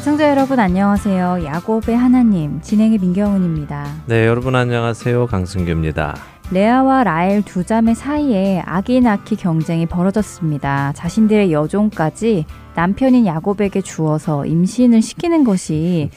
애청자 여러분 안녕하세요. 야곱의 하나님 진행의 민경훈입니다. 네, 여러분 안녕하세요. 강승규입니다. 레아와 라엘 두 자매 사이에 아기 낳기 경쟁이 벌어졌습니다. 자신들의 여종까지 남편인 야곱에게 주어서 임신을 시키는 것이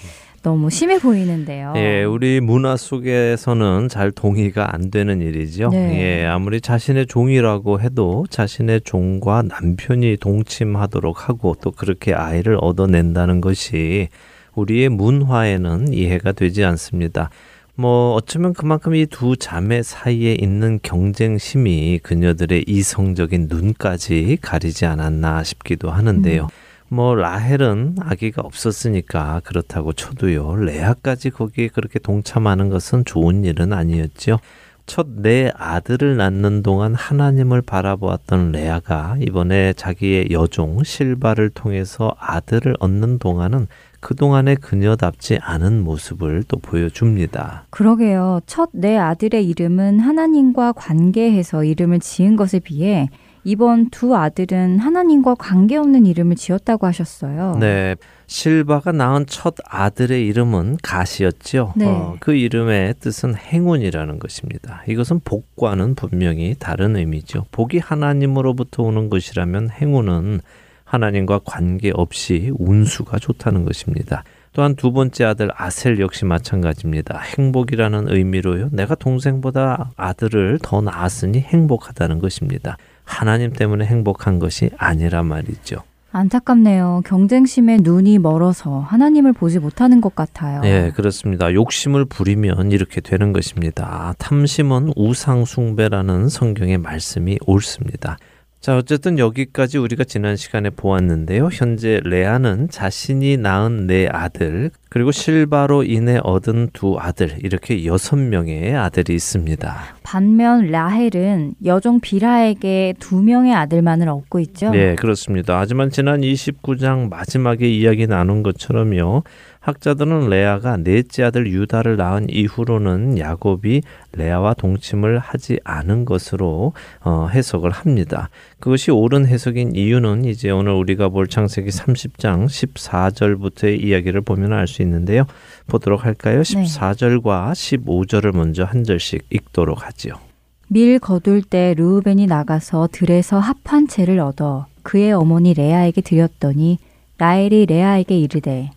너무 심해 보이는데요. 예, 우리 문화 속에서는 잘 동의가 안 되는 일이죠. 네. 예, 아무리 자신의 종이라고 해도 자신의 종과 남편이 동침하도록 하고 또 그렇게 아이를 얻어낸다는 것이 우리의 문화에는 이해가 되지 않습니다. 뭐 어쩌면 그만큼 이 두 자매 사이에 있는 경쟁심이 그녀들의 이성적인 눈까지 가리지 않았나 싶기도 하는데요. 음. 뭐 라헬은 아기가 없었으니까 그렇다고 쳐도요. 레아까지 거기에 그렇게 동참하는 것은 좋은 일은 아니었죠. 첫내 아들을 낳는 동안 하나님을 바라보았던 레아가 이번에 자기의 여종 실바를 통해서 아들을 얻는 동안은 그동안의 그녀답지 않은 모습을 또 보여줍니다. 그러게요. 첫 내 아들의 이름은 하나님과 관계해서 이름을 지은 것에 비해 이번 두 아들은 하나님과 관계없는 이름을 지었다고 하셨어요. 네. 실바가 낳은 첫 아들의 이름은 가시였죠. 네. 어, 그 이름의 뜻은 행운이라는 것입니다. 이것은 복과는 분명히 다른 의미죠. 복이 하나님으로부터 오는 것이라면 행운은 하나님과 관계없이 운수가 좋다는 것입니다. 또한 두 번째 아들 아셀 역시 마찬가지입니다. 행복이라는 의미로요. 내가 동생보다 아들을 더 낳았으니 행복하다는 것입니다. 하나님 때문에 행복한 것이 아니라 말이죠. 안타깝네요. 경쟁심에 눈이 멀어서 하나님을 보지 못하는 것 같아요. 네, 그렇습니다. 욕심을 부리면 이렇게 되는 것입니다. 탐심은 우상숭배라는 성경의 말씀이 옳습니다. 자, 어쨌든 여기까지 우리가 지난 시간에 보았는데요. 현재 레아는 자신이 낳은 네 아들, 그리고 실바로 인해 얻은 두 아들, 이렇게 여섯 명의 아들이 있습니다. 반면 라헬은 여종 비라에게 두 명의 아들만을 얻고 있죠. 네, 그렇습니다. 하지만 지난 29장 마지막에 이야기 나눈 것처럼요. 학자들은 레아가 넷째 아들 유다를 낳은 이후로는 야곱이 레아와 동침을 하지 않은 것으로 어, 해석을 합니다. 그것이 옳은 해석인 이유는 이제 오늘 우리가 볼 창세기 30장 14절부터의 이야기를 보면 알 수 있는데요. 보도록 할까요? 14절과 15절을 먼저 한 절씩 읽도록 하지요. 밀 거둘 때 르우벤이 나가서 들에서 합한 채를 얻어 그의 어머니 레아에게 드렸더니 라엘이 레아에게 이르되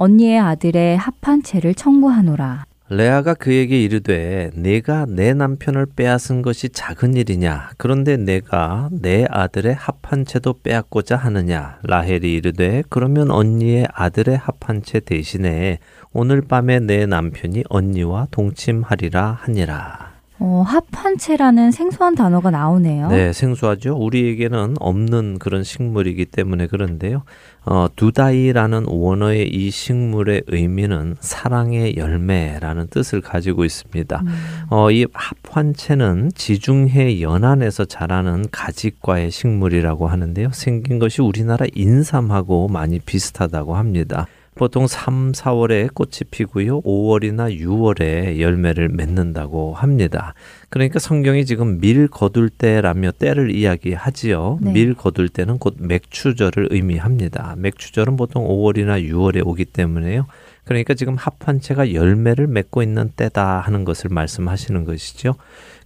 언니의 아들의 합한 채를 청구하노라. 레아가 그에게 이르되 내가 내 남편을 빼앗은 것이 작은 일이냐? 그런데 내가 내 아들의 합한 채도 빼앗고자 하느냐? 라헬이 이르되 그러면 언니의 아들의 합한 채 대신에 오늘 밤에 내 남편이 언니와 동침하리라 하니라 어, 합한채라는 생소한 단어가 나오네요. 네, 생소하죠. 우리에게는 없는 그런 식물이기 때문에 그런데요. 어, 두다이라는 원어의 이 식물의 의미는 사랑의 열매라는 뜻을 가지고 있습니다. 음. 어, 이 합환채는 지중해 연안에서 자라는 가지과의 식물이라고 하는데요. 생긴 것이 우리나라 인삼하고 많이 비슷하다고 합니다. 보통 3, 4월에 꽃이 피고요. 5월이나 6월에 열매를 맺는다고 합니다. 그러니까 성경이 지금 밀 거둘 때라며 때를 이야기하지요. 네. 밀 거둘 때는 곧 맥추절을 의미합니다. 맥추절은 보통 5월이나 6월에 오기 때문에요. 그러니까 지금 합한채가 열매를 맺고 있는 때다 하는 것을 말씀하시는 것이죠.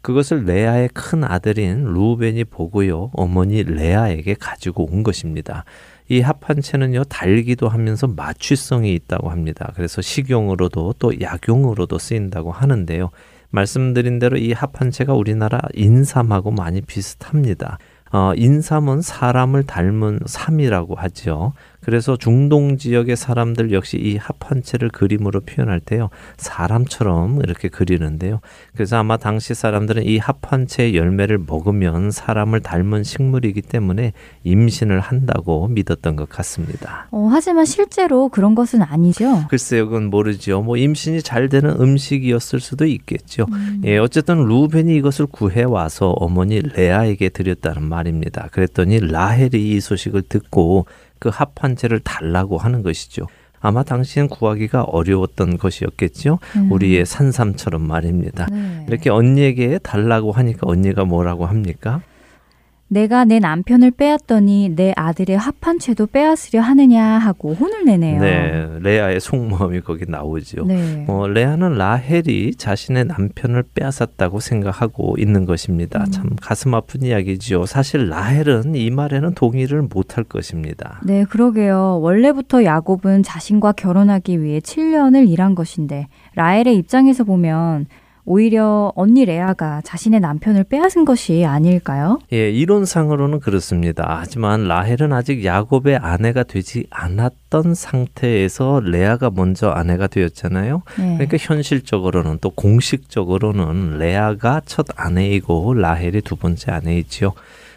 그것을 레아의 큰 아들인 루벤이 보고요. 어머니 레아에게 가지고 온 것입니다. 이 합한채는요 달기도 하면서 마취성이 있다고 합니다. 그래서 식용으로도 또 약용으로도 쓰인다고 하는데요. 말씀드린 대로 이 합한채가 우리나라 인삼하고 많이 비슷합니다. 어, 인삼은 사람을 닮은 삼이라고 하죠. 그래서 중동 지역의 사람들 역시 이 합한체를 그림으로 표현할 때요. 사람처럼 이렇게 그리는데요. 그래서 아마 당시 사람들은 이 합한체의 열매를 먹으면 사람을 닮은 식물이기 때문에 임신을 한다고 믿었던 것 같습니다. 어, 하지만 실제로 그런 것은 아니죠. 글쎄요, 그건 모르죠. 뭐 임신이 잘 되는 음식이었을 수도 있겠죠. 음. 예, 어쨌든 루벤이 이것을 구해 와서 어머니 레아에게 드렸다는 말입니다. 그랬더니 라헬이 이 소식을 듣고 그 합한체를 달라고 하는 것이죠. 아마 당시엔 구하기가 어려웠던 것이었겠죠. 음. 우리의 산삼처럼 말입니다. 네. 이렇게 언니에게 달라고 하니까 언니가 뭐라고 합니까? 내가 내 남편을 빼앗더니 내 아들의 합한채도 빼앗으려 하느냐 하고 혼을 내네요. 네, 레아의 속마음이 거기 나오죠. 네. 어, 레아는 라헬이 자신의 남편을 빼앗았다고 생각하고 있는 것입니다. 음. 참 가슴 아픈 이야기죠. 사실 라헬은 이 말에는 동의를 못할 것입니다. 네, 그러게요. 원래부터 야곱은 자신과 결혼하기 위해 7년을 일한 것인데 라헬의 입장에서 보면 오히려 언니 레아가 자신의 남편을 빼앗은 것이 아닐까요? 예, 이론상으로는 그렇습니다. 하지만 라헬은 아직 야곱의 아내가 되지 않았던 상태에서 레아가 먼저 아내가 되었잖아요. 네. 그러니까 현실적으로는 또 공식적으로는 레아가 첫 아내이고 라헬이 두 번째 아내이지요.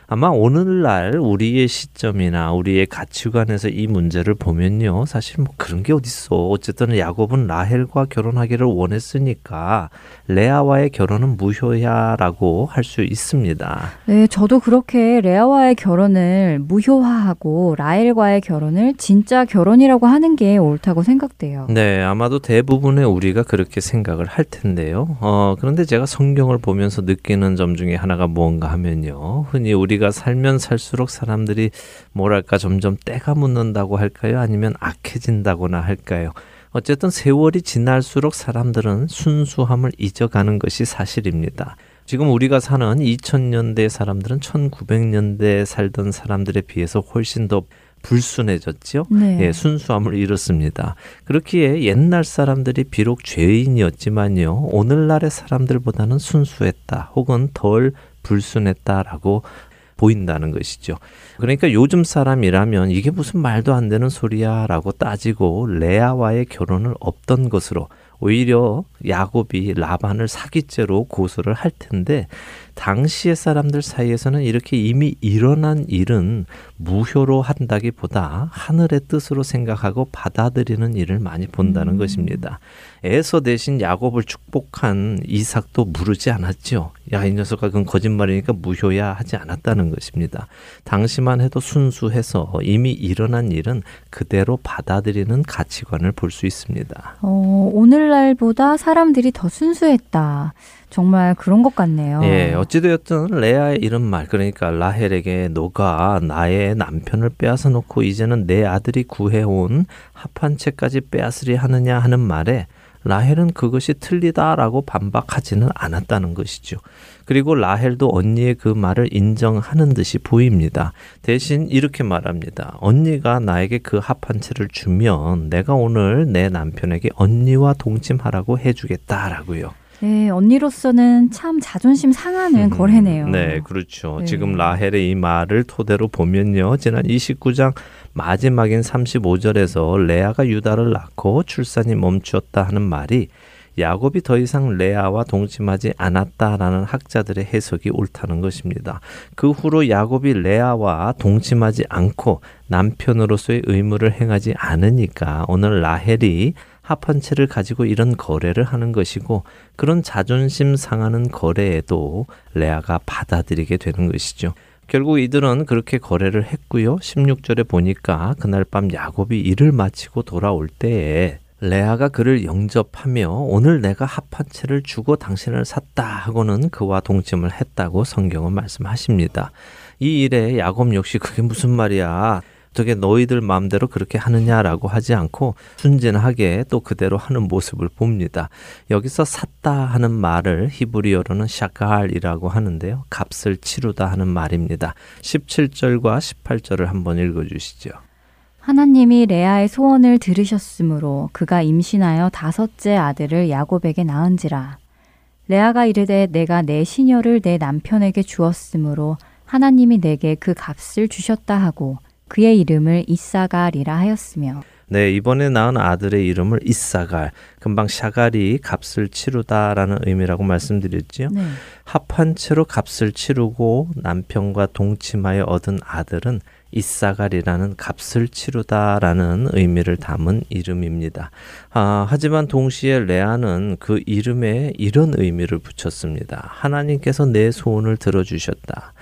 아마 오늘날 우리의 시점이나 우리의 가치관에서 이 문제를 보면요. 사실 뭐 그런 게 어딨어. 어쨌든 야곱은 라헬과 결혼하기를 원했으니까 레아와의 결혼은 무효야라고 할 수 있습니다. 네, 저도 그렇게 레아와의 결혼을 무효화하고 라헬과의 결혼을 진짜 결혼이라고 하는 게 옳다고 생각돼요. 네, 아마도 대부분의 우리가 그렇게 생각을 할 텐데요. 어, 그런데 제가 성경을 보면서 느끼는 점 중에 하나가 무언가 하면요. 흔히 우리 우리가 살면 살수록 사람들이 뭐랄까 점점 때가 묻는다고 할까요? 아니면 악해진다거나 할까요? 어쨌든 세월이 지날수록 사람들은 순수함을 잊어가는 것이 사실입니다. 지금 우리가 사는 2000년대 사람들은 1900년대 살던 사람들에 비해서 훨씬 더 불순해졌죠. 네. 예, 순수함을 잃었습니다. 그렇기에 옛날 사람들이 비록 죄인이었지만요, 오늘날의 사람들보다는 순수했다, 혹은 덜 불순했다라고 보인다는 것이죠. 그러니까 요즘 사람이라면 이게 무슨 말도 안 되는 소리야 라고 따지고 레아와의 결혼을 없던 것으로 오히려 야곱이 라반을 사기죄로 고소를 할 텐데 당시의 사람들 사이에서는 이렇게 이미 일어난 일은 무효로 한다기보다 하늘의 뜻으로 생각하고 받아들이는 일을 많이 본다는 음. 것입니다. 에서 대신 야곱을 축복한 이삭도 무르지 않았죠. 야, 이 녀석아, 그건 거짓말이니까 무효야 하지 않았다는 것입니다. 당시만 해도 순수해서 이미 일어난 일은 그대로 받아들이는 가치관을 볼 수 있습니다. 어, 오늘날보다 사람들이 더 순수했다. 정말 그런 것 같네요. 예, 어찌되었든 레아의 이런 말, 그러니까 라헬에게 너가 나의 남편을 빼앗아 놓고 이제는 내 아들이 구해온 합한 채까지 빼앗으리 하느냐 하는 말에 라헬은 그것이 틀리다라고 반박하지는 않았다는 것이죠. 그리고 라헬도 언니의 그 말을 인정하는 듯이 보입니다. 대신 이렇게 말합니다. 언니가 나에게 그 합한 채를 주면 내가 오늘 내 남편에게 언니와 동침하라고 해주겠다라고요. 네, 언니로서는 참 자존심 상하는 음, 거래네요. 네, 그렇죠. 네. 지금 라헬의 이 말을 토대로 보면요. 지난 29장 마지막인 35절에서 레아가 유다를 낳고 출산이 멈추었다 하는 말이 야곱이 더 이상 레아와 동침하지 않았다라는 학자들의 해석이 옳다는 것입니다. 그 후로 야곱이 레아와 동침하지 않고 남편으로서의 의무를 행하지 않으니까 오늘 라헬이 채를 가지고 이런 거래를 하는 것이고 그런 자존심 상하는 거래에도 레아가 받아들이게 되는 것이죠. 결국 이들은 그렇게 거래를 했고요. 16절에 보니까 그날 밤 야곱이 일을 마치고 돌아올 때에 레아가 그를 영접하며 오늘 내가 합한 채를 주고 당신을 샀다 하고는 그와 동침을 했다고 성경은 말씀하십니다. 이 일에 야곱 역시 그게 무슨 말이야. 어떻게 너희들 마음대로 그렇게 하느냐라고 하지 않고 순진하게 또 그대로 하는 모습을 봅니다. 여기서 샀다 하는 말을 히브리어로는 샤갈이라고 하는데요. 값을 치르다 하는 말입니다. 17절과 18절을 한번 읽어 주시죠. 하나님이 레아의 소원을 들으셨으므로 그가 임신하여 다섯째 아들을 야곱에게 낳은지라. 레아가 이르되 내가 내 시녀를 내 남편에게 주었으므로 하나님이 내게 그 값을 주셨다 하고 그의 이름을 이사갈이라 하였으며 네, 이번에 낳은 아들의 이름을 이사갈, 금방 샤갈이 값을 치르다라는 의미라고 말씀드렸지요. 네. 합한 채로 값을 치르고 남편과 동침하여 얻은 아들은 이사갈이라는 값을 치르다라는 의미를 담은 이름입니다. 아, 하지만 동시에 레아는 그 이름에 이런 의미를 붙였습니다. 하나님께서 내 소원을 들어주셨다.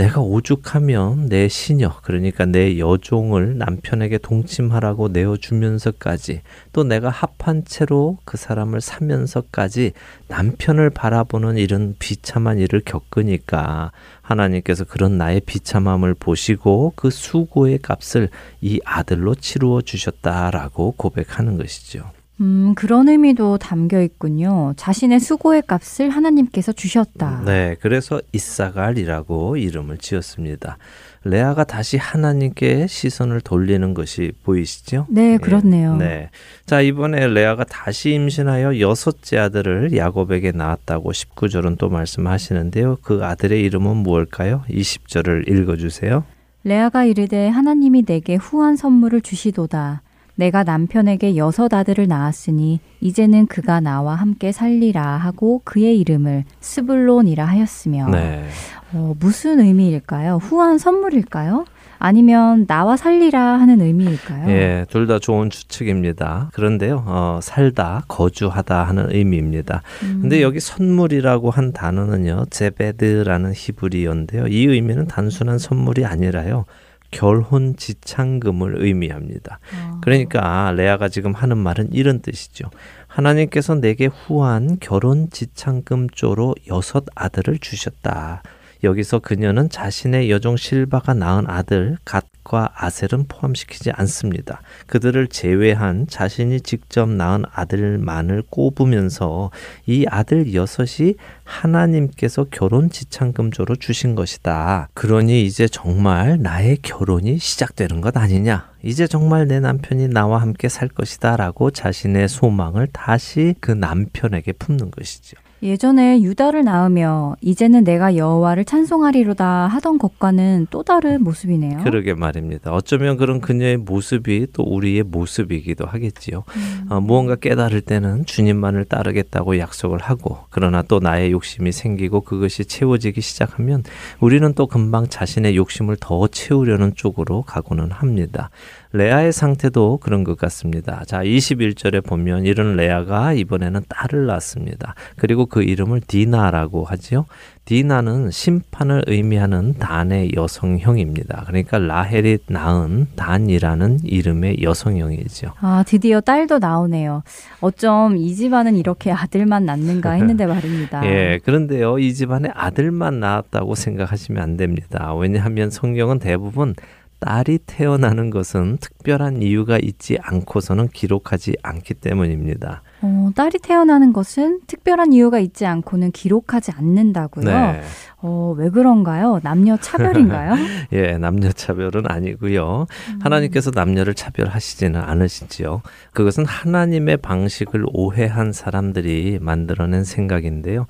내가 오죽하면 내 시녀, 그러니까 내 여종을 남편에게 동침하라고 내어주면서까지 또 내가 합한 채로 그 사람을 사면서까지 남편을 바라보는 이런 비참한 일을 겪으니까 하나님께서 그런 나의 비참함을 보시고 그 수고의 값을 이 아들로 치루어 주셨다라고 고백하는 것이죠. 음, 그런 의미도 담겨 있군요. 자신의 수고의 값을 하나님께서 주셨다. 네, 그래서 이사갈이라고 이름을 지었습니다. 레아가 다시 하나님께 시선을 돌리는 것이 보이시죠? 네, 그렇네요. 예, 네. 자, 이번에 레아가 다시 임신하여 여섯째 아들을 야곱에게 낳았다고 19절은 또 말씀하시는데요. 그 아들의 이름은 무엇일까요? 20절을 읽어 주세요. 레아가 이르되 하나님이 내게 후한 선물을 주시도다. 내가 남편에게 여섯 아들을 낳았으니 이제는 그가 나와 함께 살리라 하고 그의 이름을 스불론이라 하였으며 네. 어, 무슨 의미일까요? 후한 선물일까요? 아니면 나와 살리라 하는 의미일까요? 예, 둘 다 좋은 추측입니다. 그런데요, 어, 살다, 거주하다 하는 의미입니다. 음. 근데 여기 선물이라고 한 단어는요, 제베드라는 히브리어인데요. 이 의미는 단순한 선물이 아니라요, 결혼 지창금을 의미합니다. 아. 그러니까 레아가 지금 하는 말은 이런 뜻이죠. 하나님께서 내게 후한 결혼 지창금조로 여섯 아들을 주셨다. 여기서 그녀는 자신의 여종 실바가 낳은 아들 갓 과 아셀은 포함시키지 않습니다. 그들을 제외한 자신이 직접 낳은 아들만을 꼽으면서 이 아들 여섯이 하나님께서 결혼 지창금조로 주신 것이다. 그러니 이제 정말 나의 결혼이 시작되는 것 아니냐? 이제 정말 내 남편이 나와 함께 살 것이다. 라고 자신의 소망을 다시 그 남편에게 품는 것이죠. 예전에 유다를 낳으며 이제는 내가 여호와를 찬송하리로다 하던 것과는 또 다른 모습이네요. 그러게 말입니다. 어쩌면 그런 그녀의 모습이 또 우리의 모습이기도 하겠지요. 음. 어, 무언가 깨달을 때는 주님만을 따르겠다고 약속을 하고 그러나 또 나의 욕심이 생기고 그것이 채워지기 시작하면 우리는 또 금방 자신의 욕심을 더 채우려는 쪽으로 가고는 합니다. 레아의 상태도 그런 것 같습니다. 자, 21절에 보면 이런 레아가 이번에는 딸을 낳습니다. 그리고 그 이름을 디나라고 하지요. 디나는 심판을 의미하는 단의 여성형입니다. 그러니까 라헬이 낳은 단이라는 이름의 여성형이죠. 아, 드디어 딸도 나오네요. 어쩜 이 집안은 이렇게 아들만 낳는가 했는데 말입니다. 예, 그런데요, 이 집안에 아들만 낳았다고 생각하시면 안 됩니다. 왜냐하면 성경은 대부분 딸이 태어나는 것은 특별한 이유가 있지 않고서는 기록하지 않기 때문입니다. 어, 딸이 태어나는 것은 특별한 이유가 있지 않고는 기록하지 않는다고요. 네. 어, 왜 그런가요? 남녀 차별인가요? 예, 남녀 차별은 아니고요. 하나님께서 남녀를 차별하시지는 않으시지요. 그것은 하나님의 방식을 오해한 사람들이 만들어낸 생각인데요.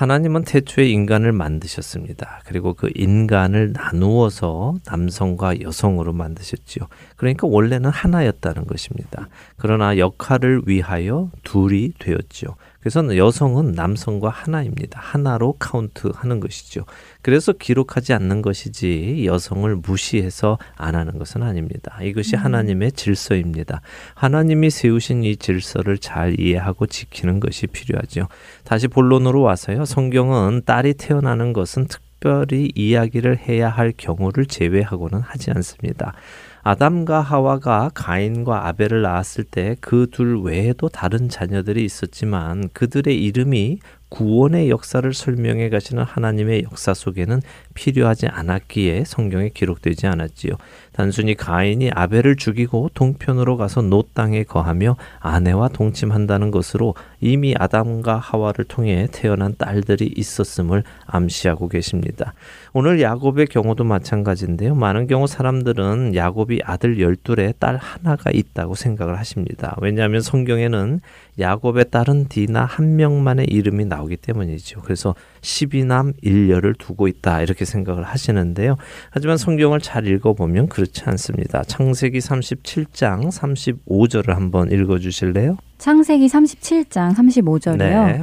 하나님은 태초에 인간을 만드셨습니다. 그리고 그 인간을 나누어서 남성과 여성으로 만드셨지요. 그러니까 원래는 하나였다는 것입니다. 그러나 역할을 위하여 둘이 되었지요. 그래서 여성은 남성과 하나입니다. 하나로 카운트하는 것이죠. 그래서 기록하지 않는 것이지 여성을 무시해서 안 하는 것은 아닙니다. 이것이 하나님의 질서입니다. 하나님이 세우신 이 질서를 잘 이해하고 지키는 것이 필요하죠. 다시 본론으로 와서요. 성경은 딸이 태어나는 것은 특별히 이야기를 해야 할 경우를 제외하고는 하지 않습니다. 아담과 하와가 가인과 아벨을 낳았을 때 그 둘 외에도 다른 자녀들이 있었지만 그들의 이름이 구원의 역사를 설명해 가시는 하나님의 역사 속에는 필요하지 않았기에 성경에 기록되지 않았지요. 단순히 가인이 아벨을 죽이고 동편으로 가서 노 땅에 거하며 아내와 동침한다는 것으로 이미 아담과 하와를 통해 태어난 딸들이 있었음을 암시하고 계십니다. 오늘 야곱의 경우도 마찬가지인데요. 많은 경우 사람들은 야곱이 아들 열둘에 딸 하나가 있다고 생각을 하십니다. 왜냐하면 성경에는 야곱의 딸은 디나 한 명만의 이름이 나오기 때문이죠. 그래서 12남 1녀를 두고 있다 이렇게 생각을 하시는데요. 하지만 성경을 잘 읽어보면 그렇지 않습니다. 창세기 37장 35절을 한번 읽어주실래요? 창세기 37장 35절이요. 네.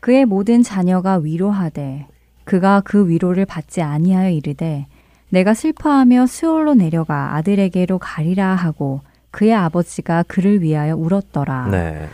그의 모든 자녀가 위로하되 그가 그 위로를 받지 아니하여 이르되 내가 슬퍼하며 스올로 내려가 아들에게로 가리라 하고 그의 아버지가 그를 위하여 울었더라. 네.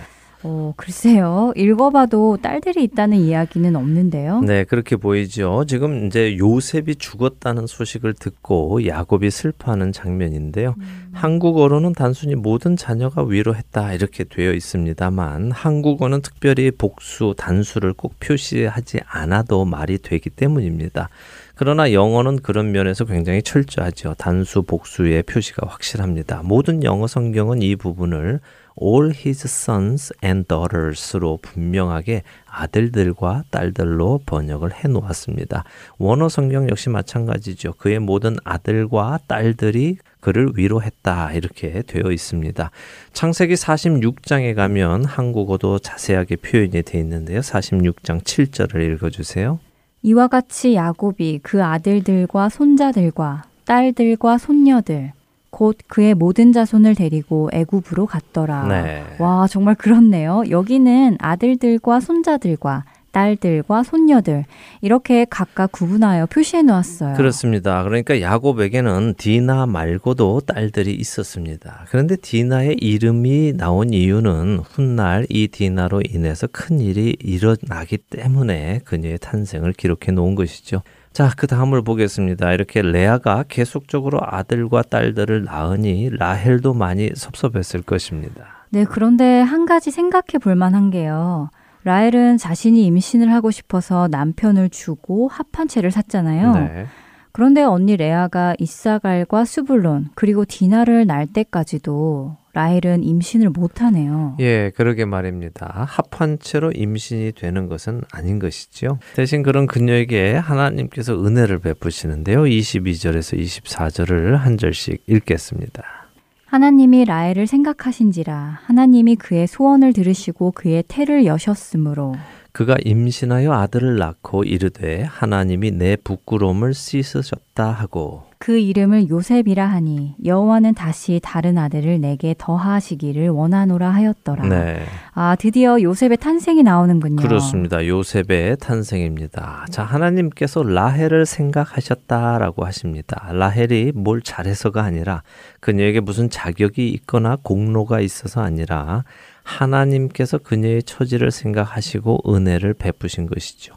어, 글쎄요. 읽어봐도 딸들이 있다는 이야기는 없는데요. 네, 그렇게 보이죠. 지금 이제 요셉이 죽었다는 소식을 듣고 야곱이 슬퍼하는 장면인데요. 음. 한국어로는 단순히 모든 자녀가 위로했다 이렇게 되어 있습니다만 한국어는 특별히 복수, 단수를 꼭 표시하지 않아도 말이 되기 때문입니다. 그러나 영어는 그런 면에서 굉장히 철저하죠. 단수, 복수의 표시가 확실합니다. 모든 영어 성경은 이 부분을 all his sons and daughters로 분명하게 아들들과 딸들로 번역을 해 놓았습니다. 원어 성경 역시 마찬가지죠. 그의 모든 아들과 딸들이 그를 위로했다 이렇게 되어 있습니다. 창세기 46장에 가면 한국어도 자세하게 표현이 되어 있는데요. 46장 7절을 읽어 주세요. 이와 같이 야곱이 그 아들들과 손자들과 딸들과 손녀들 곧 그의 모든 자손을 데리고 애굽으로 갔더라. 네. 와 정말 그렇네요. 여기는 아들들과 손자들과 딸들과 손녀들 이렇게 각각 구분하여 표시해 놓았어요. 그렇습니다. 그러니까 야곱에게는 디나 말고도 딸들이 있었습니다. 그런데 디나의 이름이 나온 이유는 훗날 이 디나로 인해서 큰 일이 일어나기 때문에 그녀의 탄생을 기록해 놓은 것이죠. 자, 그 다음을 보겠습니다. 이렇게 레아가 계속적으로 아들과 딸들을 낳으니 라헬도 많이 섭섭했을 것입니다. 네, 그런데 한 가지 생각해 볼 만한 게요. 라헬은 자신이 임신을 하고 싶어서 남편을 주고 합한 채를 샀잖아요. 네. 그런데 언니 레아가 이사갈과 수불론 그리고 디나를 낳을 때까지도 라헬은 임신을 못하네요. 예, 그러게 말입니다. 합한 채로 임신이 되는 것은 아닌 것이지요. 대신 그런 그녀에게 하나님께서 은혜를 베푸시는데요. 22절에서 24절을 한 절씩 읽겠습니다. 하나님이 라헬을 생각하신지라 하나님이 그의 소원을 들으시고 그의 태를 여셨으므로 그가 임신하여 아들을 낳고 이르되 하나님이 내 부끄러움을 씻으셨다 하고 그 이름을 요셉이라 하니 여호와는 다시 다른 아들을 내게 더하시기를 원하노라 하였더라. 네. 아 드디어 요셉의 탄생이 나오는군요. 그렇습니다. 요셉의 탄생입니다. 자 하나님께서 라헬을 생각하셨다라고 하십니다. 라헬이 뭘 잘해서가 아니라 그녀에게 무슨 자격이 있거나 공로가 있어서 아니라 하나님께서 그녀의 처지를 생각하시고 은혜를 베푸신 것이죠.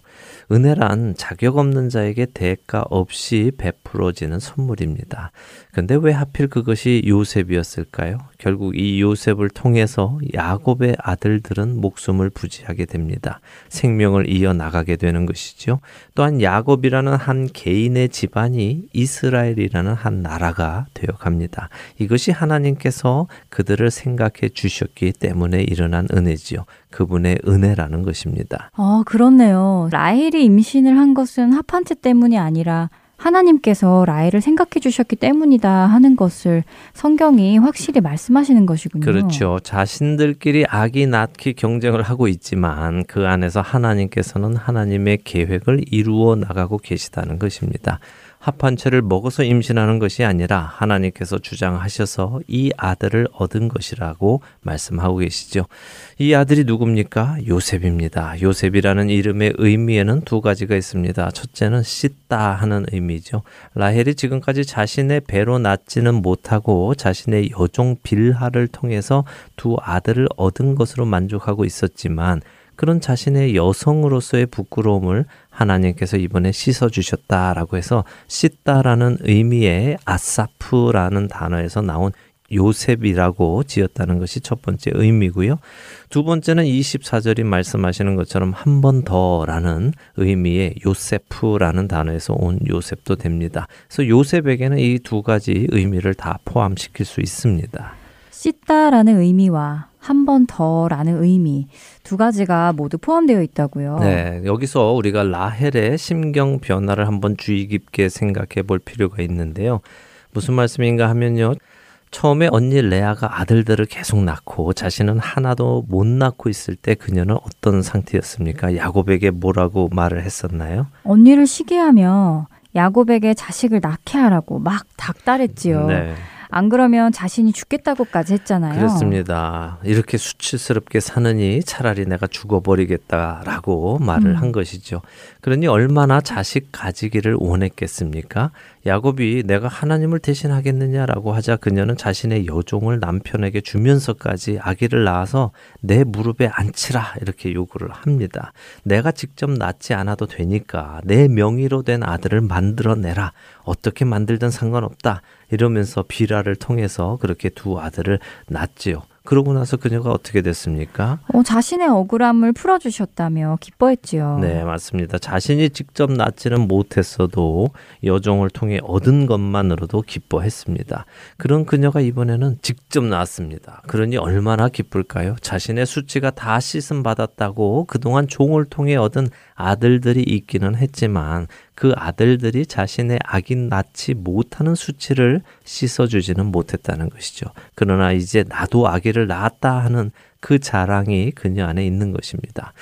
은혜란 자격 없는 자에게 대가 없이 베풀어지는 선물입니다. 근데 왜 하필 그것이 요셉이었을까요? 결국 이 요셉을 통해서 야곱의 아들들은 목숨을 부지하게 됩니다. 생명을 이어나가게 되는 것이죠. 또한 야곱이라는 한 개인의 집안이 이스라엘이라는 한 나라가 되어 갑니다. 이것이 하나님께서 그들을 생각해 주셨기 때문에 일어난 은혜지요. 그분의 은혜라는 것입니다. 아, 그렇네요. 라헬이 임신을 한 것은 합한채 때문이 아니라 하나님께서 라헬을 생각해 주셨기 때문이다 하는 것을 성경이 확실히 말씀하시는 것이군요. 그렇죠. 자신들끼리 아기 낳기 경쟁을 하고 있지만 그 안에서 하나님께서는 하나님의 계획을 이루어 나가고 계시다는 것입니다. 합한 채를 먹어서 임신하는 것이 아니라 하나님께서 주장하셔서 이 아들을 얻은 것이라고 말씀하고 계시죠. 이 아들이 누굽니까? 요셉입니다. 요셉이라는 이름의 의미에는 두 가지가 있습니다. 첫째는 씻다 하는 의미죠. 라헬이 지금까지 자신의 배로 낳지는 못하고 자신의 여종 빌하를 통해서 두 아들을 얻은 것으로 만족하고 있었지만 그런 자신의 여성으로서의 부끄러움을 하나님께서 이번에 씻어 주셨다라고 해서 씻다라는 의미의 아사프라는 단어에서 나온 요셉이라고 지었다는 것이 첫 번째 의미고요. 두 번째는 24절이 말씀하시는 것처럼 한 번 더라는 의미의 요세프라는 단어에서 온 요셉도 됩니다. 그래서 요셉에게는 이 두 가지 의미를 다 포함시킬 수 있습니다. 씻다라는 의미와 한 번 더라는 의미 두 가지가 모두 포함되어 있다고요. 네, 여기서 우리가 라헬의 심경 변화를 한번 주의 깊게 생각해 볼 필요가 있는데요. 무슨 말씀인가 하면요. 처음에 언니 레아가 아들들을 계속 낳고 자신은 하나도 못 낳고 있을 때 그녀는 어떤 상태였습니까? 야곱에게 뭐라고 말을 했었나요? 언니를 시기하며 야곱에게 자식을 낳게 하라고 막 닥달했지요. 네. 안 그러면 자신이 죽겠다고까지 했잖아요. 그렇습니다. 이렇게 수치스럽게 사느니 차라리 내가 죽어버리겠다라고 말을 음. 한 것이죠. 그러니 얼마나 자식 가지기를 원했겠습니까? 야곱이 내가 하나님을 대신하겠느냐라고 하자 그녀는 자신의 여종을 남편에게 주면서까지 아기를 낳아서 내 무릎에 앉히라 이렇게 요구를 합니다. 내가 직접 낳지 않아도 되니까 내 명의로 된 아들을 만들어내라. 어떻게 만들든 상관없다. 이러면서 비라를 통해서 그렇게 두 아들을 낳지요. 그러고 나서 그녀가 어떻게 됐습니까? 어, 자신의 억울함을 풀어주셨다며 기뻐했지요. 네, 맞습니다. 자신이 직접 낳지는 못했어도 여종을 통해 얻은 것만으로도 기뻐했습니다. 그런 그녀가 이번에는 직접 낳았습니다. 그러니 얼마나 기쁠까요? 자신의 수치가 다 씻음 받았다고 그동안 종을 통해 얻은 아들들이 있기는 했지만 그 아들들이 자신의 아기 낳지 못하는 수치를 씻어주지는 못했다는 것이죠. 그러나 이제 나도 아기를 낳았다 하는 그 자랑이 그녀 안에 있는 것입니다.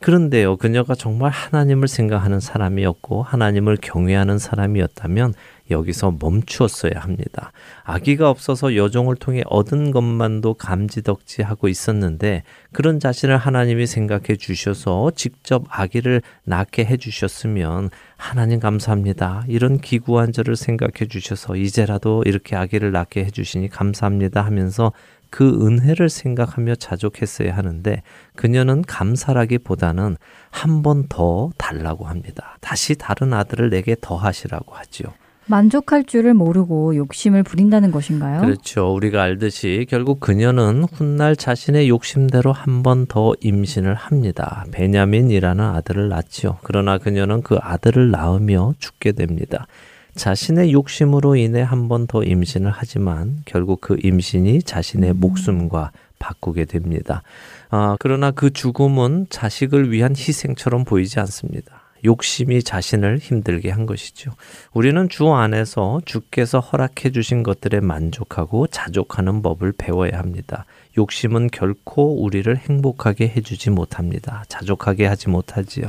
그런데요, 그녀가 정말 하나님을 생각하는 사람이었고, 하나님을 경외하는 사람이었다면, 여기서 멈추었어야 합니다. 아기가 없어서 여종을 통해 얻은 것만도 감지덕지하고 있었는데 그런 자신을 하나님이 생각해 주셔서 직접 아기를 낳게 해 주셨으면 하나님 감사합니다. 이런 기구한 저를 생각해 주셔서 이제라도 이렇게 아기를 낳게 해 주시니 감사합니다 하면서 그 은혜를 생각하며 자족했어야 하는데 그녀는 감사라기보다는 한 번 더 달라고 합니다. 다시 다른 아들을 내게 더 하시라고 하지요. 만족할 줄을 모르고 욕심을 부린다는 것인가요? 그렇죠. 우리가 알듯이 결국 그녀는 훗날 자신의 욕심대로 한 번 더 임신을 합니다. 베냐민이라는 아들을 낳지요. 그러나 그녀는 그 아들을 낳으며 죽게 됩니다. 자신의 욕심으로 인해 한 번 더 임신을 하지만 결국 그 임신이 자신의 음. 목숨과 바꾸게 됩니다. 아, 그러나 그 죽음은 자식을 위한 희생처럼 보이지 않습니다. 욕심이 자신을 힘들게 한 것이죠. 우리는 주 안에서 주께서 허락해 주신 것들에 만족하고 자족하는 법을 배워야 합니다. 욕심은 결코 우리를 행복하게 해주지 못합니다. 자족하게 하지 못하지요.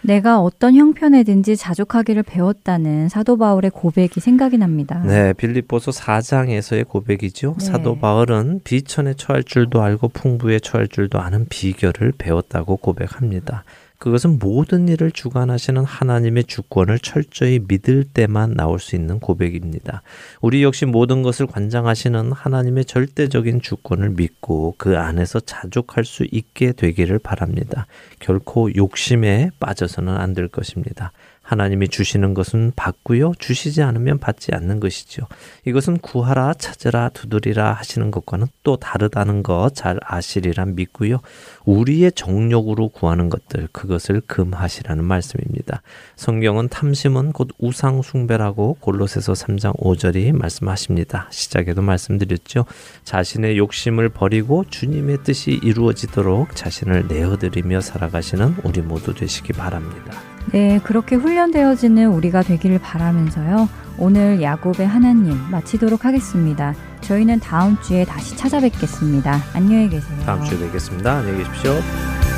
내가 어떤 형편에든지 자족하기를 배웠다는 사도 바울의 고백이 생각이 납니다. 네, 빌립보서 4장에서의 고백이죠. 네. 사도 바울은 비천에 처할 줄도 알고 풍부에 처할 줄도 아는 비결을 배웠다고 고백합니다. 그것은 모든 일을 주관하시는 하나님의 주권을 철저히 믿을 때만 나올 수 있는 고백입니다. 우리 역시 모든 것을 관장하시는 하나님의 절대적인 주권을 믿고 그 안에서 자족할 수 있게 되기를 바랍니다. 결코 욕심에 빠져서는 안 될 것입니다. 하나님이 주시는 것은 받고요. 주시지 않으면 받지 않는 것이죠. 이것은 구하라, 찾으라, 두드리라 하시는 것과는 또 다르다는 것 잘 아시리라 믿고요. 우리의 정욕으로 구하는 것들, 그것을 금하시라는 말씀입니다. 성경은 탐심은 곧 우상 숭배라고 골로새서 3장 5절이 말씀하십니다. 시작에도 말씀드렸죠. 자신의 욕심을 버리고 주님의 뜻이 이루어지도록 자신을 내어드리며 살아가시는 우리 모두 되시기 바랍니다. 네, 그렇게 훈련되어지는 우리가 되기를 바라면서요. 오늘 야곱의 하나님 마치도록 하겠습니다. 저희는 다음 주에 다시 찾아뵙겠습니다. 안녕히 계세요. 다음 주에 뵙겠습니다. 안녕히 계십시오.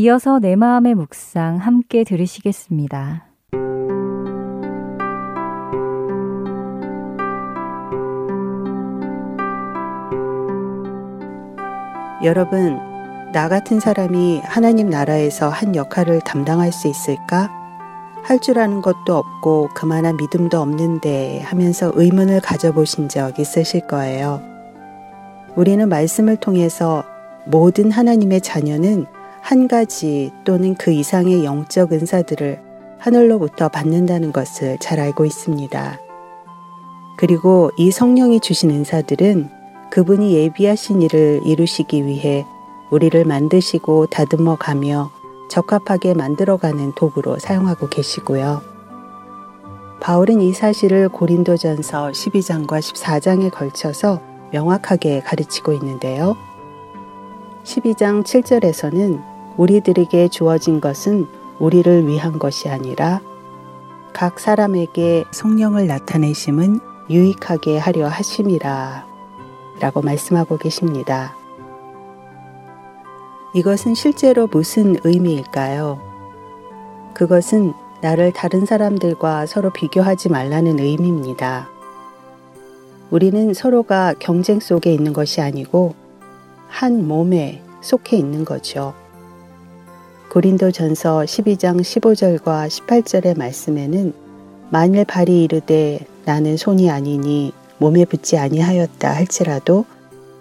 이어서 내 마음의 묵상 함께 들으시겠습니다. 여러분, 나 같은 사람이 하나님 나라에서 한 역할을 담당할 수 있을까? 할 줄 아는 것도 없고 그만한 믿음도 없는데 하면서 의문을 가져보신 적 있으실 거예요. 우리는 말씀을 통해서 모든 하나님의 자녀는 한 가지 또는 그 이상의 영적 은사들을 하늘로부터 받는다는 것을 잘 알고 있습니다. 그리고 이 성령이 주신 은사들은 그분이 예비하신 일을 이루시기 위해 우리를 만드시고 다듬어 가며 적합하게 만들어가는 도구로 사용하고 계시고요. 바울은 이 사실을 고린도전서 12장과 14장에 걸쳐서 명확하게 가르치고 있는데요. 12장 7절에서는 우리들에게 주어진 것은 우리를 위한 것이 아니라 각 사람에게 성령을 나타내심은 유익하게 하려 하심이라 라고 말씀하고 계십니다. 이것은 실제로 무슨 의미일까요? 그것은 나를 다른 사람들과 서로 비교하지 말라는 의미입니다. 우리는 서로가 경쟁 속에 있는 것이 아니고 한 몸에 속해 있는 거죠. 고린도 전서 12장 15절과 18절의 말씀에는 만일 발이 이르되 나는 손이 아니니 몸에 붙지 아니하였다 할지라도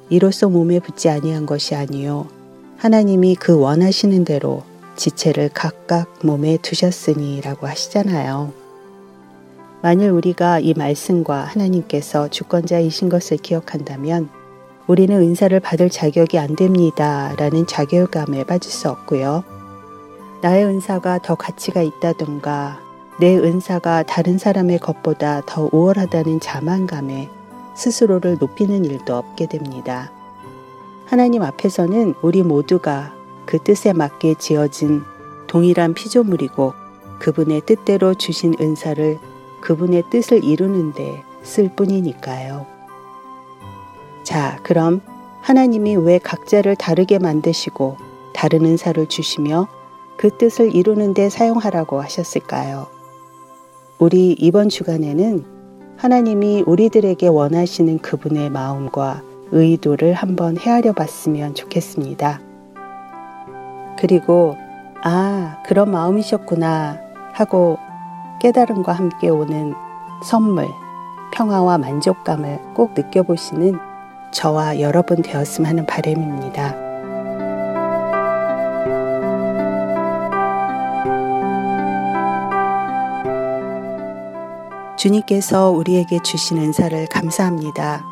이로써 몸에 붙지 아니한 것이 아니요 하나님이 그 원하시는 대로 지체를 각각 몸에 두셨으니라고 하시잖아요. 만일 우리가 이 말씀과 하나님께서 주권자이신 것을 기억한다면 우리는 은사를 받을 자격이 안 됩니다. 라는 자결감에 빠질 수 없고요. 나의 은사가 더 가치가 있다던가 내 은사가 다른 사람의 것보다 더 우월하다는 자만감에 스스로를 높이는 일도 없게 됩니다. 하나님 앞에서는 우리 모두가 그 뜻에 맞게 지어진 동일한 피조물이고 그분의 뜻대로 주신 은사를 그분의 뜻을 이루는데 쓸 뿐이니까요. 자, 그럼 하나님이 왜 각자를 다르게 만드시고 다른 은사를 주시며 그 뜻을 이루는 데 사용하라고 하셨을까요? 우리 이번 주간에는 하나님이 우리들에게 원하시는 그분의 마음과 의도를 한번 헤아려 봤으면 좋겠습니다. 그리고, 아, 그런 마음이셨구나 하고 깨달음과 함께 오는 선물, 평화와 만족감을 꼭 느껴보시는 저와 여러분 되었으면 하는 바람입니다. 주님께서 우리에게 주신 은사를 감사합니다.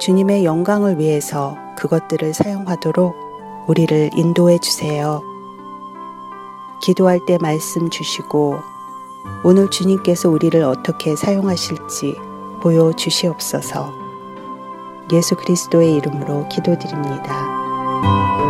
주님의 영광을 위해서 그것들을 사용하도록 우리를 인도해 주세요. 기도할 때 말씀 주시고 오늘 주님께서 우리를 어떻게 사용하실지 보여 주시옵소서. 예수 그리스도의 이름으로 기도드립니다.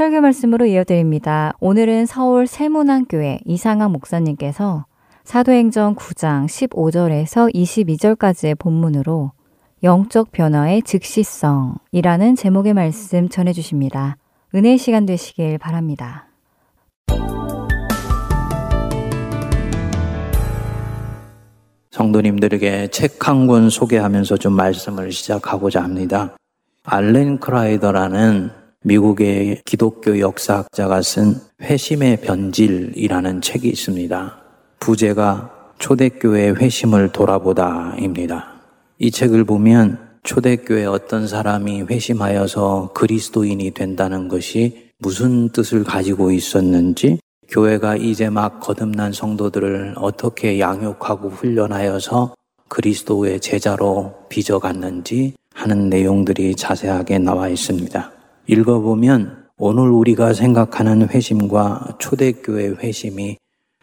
설교 말씀으로 이어드립니다. 오늘은 서울 세문안교회 이상학 목사님께서 사도행전 9장 15절에서 22절까지의 본문으로 영적 변화의 즉시성이라는 제목의 말씀 전해 주십니다. 은혜의 시간 되시길 바랍니다. 성도님들에게 책 한 권 소개하면서 좀 말씀을 시작하고자 합니다. 알렌 크라이더라는 미국의 기독교 역사학자가 쓴 회심의 변질이라는 책이 있습니다. 부제가 초대교회 회심을 돌아보다입니다. 이 책을 보면 초대교회 어떤 사람이 회심하여서 그리스도인이 된다는 것이 무슨 뜻을 가지고 있었는지, 교회가 이제 막 거듭난 성도들을 어떻게 양육하고 훈련하여서 그리스도의 제자로 빚어갔는지 하는 내용들이 자세하게 나와 있습니다. 읽어보면 오늘 우리가 생각하는 회심과 초대교회 회심이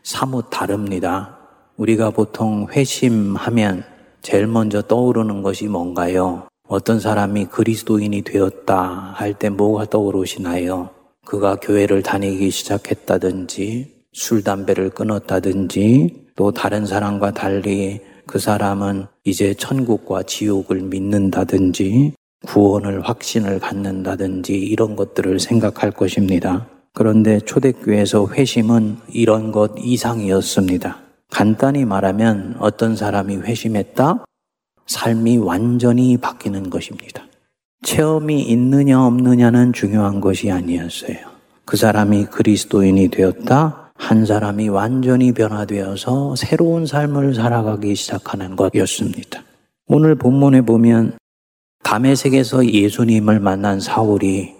사뭇 다릅니다. 우리가 보통 회심하면 제일 먼저 떠오르는 것이 뭔가요? 어떤 사람이 그리스도인이 되었다 할 때 뭐가 떠오르시나요? 그가 교회를 다니기 시작했다든지 술, 담배를 끊었다든지 또 다른 사람과 달리 그 사람은 이제 천국과 지옥을 믿는다든지 구원을 확신을 갖는다든지 이런 것들을 생각할 것입니다. 그런데 초대교회에서 회심은 이런 것 이상이었습니다. 간단히 말하면 어떤 사람이 회심했다? 삶이 완전히 바뀌는 것입니다. 체험이 있느냐 없느냐는 중요한 것이 아니었어요. 그 사람이 그리스도인이 되었다? 한 사람이 완전히 변화되어서 새로운 삶을 살아가기 시작하는 것이었습니다. 오늘 본문에 보면 담에색에서 예수님을 만난 사울이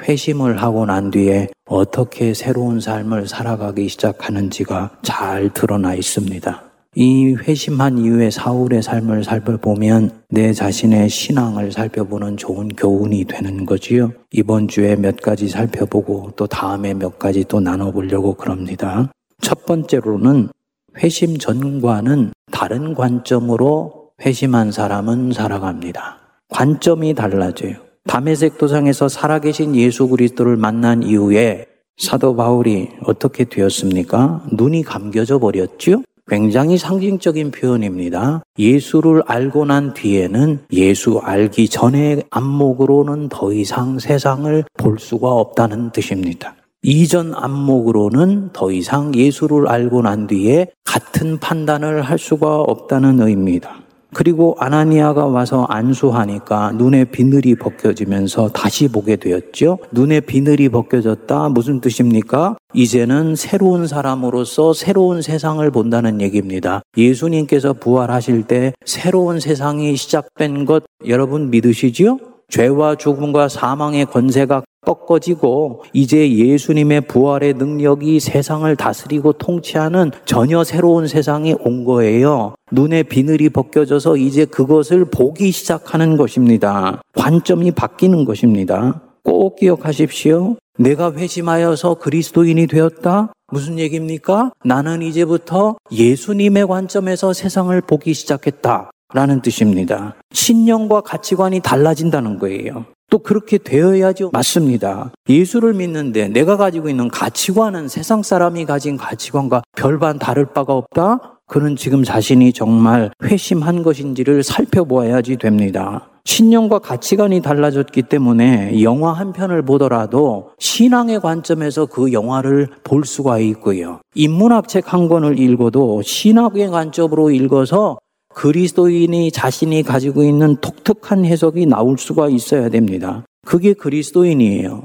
회심을 하고 난 뒤에 어떻게 새로운 삶을 살아가기 시작하는지가 잘 드러나 있습니다. 이 회심한 이후에 사울의 삶을 살펴보면 내 자신의 신앙을 살펴보는 좋은 교훈이 되는 거지요. 이번 주에 몇 가지 살펴보고 또 다음에 몇 가지 또 나눠보려고 그럽니다. 첫 번째로는 회심 전과는 다른 관점으로 회심한 사람은 살아갑니다. 관점이 달라져요. 담에색 도상에서 살아계신 예수 그리스도를 만난 이후에 사도 바울이 어떻게 되었습니까? 눈이 감겨져 버렸죠? 굉장히 상징적인 표현입니다. 예수를 알고 난 뒤에는 예수 알기 전의 안목으로는 더 이상 세상을 볼 수가 없다는 뜻입니다. 이전 안목으로는 더 이상 예수를 알고 난 뒤에 같은 판단을 할 수가 없다는 의미입니다. 그리고 아나니아가 와서 안수하니까 눈의 비늘이 벗겨지면서 다시 보게 되었죠. 눈의 비늘이 벗겨졌다. 무슨 뜻입니까? 이제는 새로운 사람으로서 새로운 세상을 본다는 얘기입니다. 예수님께서 부활하실 때 새로운 세상이 시작된 것 여러분 믿으시지요? 죄와 죽음과 사망의 권세가 꺾어지고 이제 예수님의 부활의 능력이 세상을 다스리고 통치하는 전혀 새로운 세상이 온 거예요. 눈의 비늘이 벗겨져서 이제 그것을 보기 시작하는 것입니다. 관점이 바뀌는 것입니다. 꼭 기억하십시오. 내가 회심하여서 그리스도인이 되었다? 무슨 얘기입니까? 나는 이제부터 예수님의 관점에서 세상을 보기 시작했다. 라는 뜻입니다. 신념과 가치관이 달라진다는 거예요. 또 그렇게 되어야죠. 맞습니다. 예수를 믿는데 내가 가지고 있는 가치관은 세상 사람이 가진 가치관과 별반 다를 바가 없다? 그는 지금 자신이 정말 회심한 것인지를 살펴보아야지 됩니다. 신념과 가치관이 달라졌기 때문에 영화 한 편을 보더라도 신앙의 관점에서 그 영화를 볼 수가 있고요. 인문학 책 한 권을 읽어도 신학의 관점으로 읽어서 그리스도인이 자신이 가지고 있는 독특한 해석이 나올 수가 있어야 됩니다. 그게 그리스도인이에요.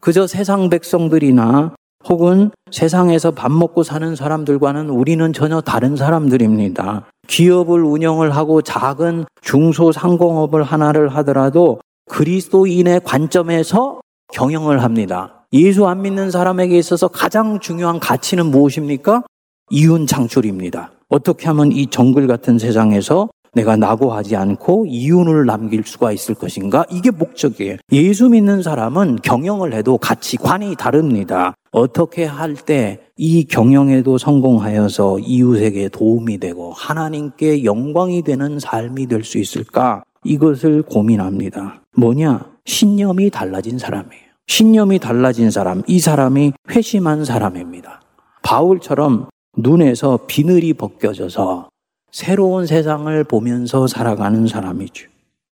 그저 세상 백성들이나 혹은 세상에서 밥 먹고 사는 사람들과는 우리는 전혀 다른 사람들입니다. 기업을 운영을 하고 작은 중소상공업을 하나를 하더라도 그리스도인의 관점에서 경영을 합니다. 예수 안 믿는 사람에게 있어서 가장 중요한 가치는 무엇입니까? 이윤 창출입니다. 어떻게 하면 이 정글 같은 세상에서 내가 낙오하지 않고 이윤을 남길 수가 있을 것인가? 이게 목적이에요. 예수 믿는 사람은 경영을 해도 가치관이 다릅니다. 어떻게 할 때 이 경영에도 성공하여서 이웃에게 도움이 되고 하나님께 영광이 되는 삶이 될 수 있을까? 이것을 고민합니다. 뭐냐? 신념이 달라진 사람이에요. 신념이 달라진 사람, 이 사람이 회심한 사람입니다. 바울처럼 눈에서 비늘이 벗겨져서 새로운 세상을 보면서 살아가는 사람이죠.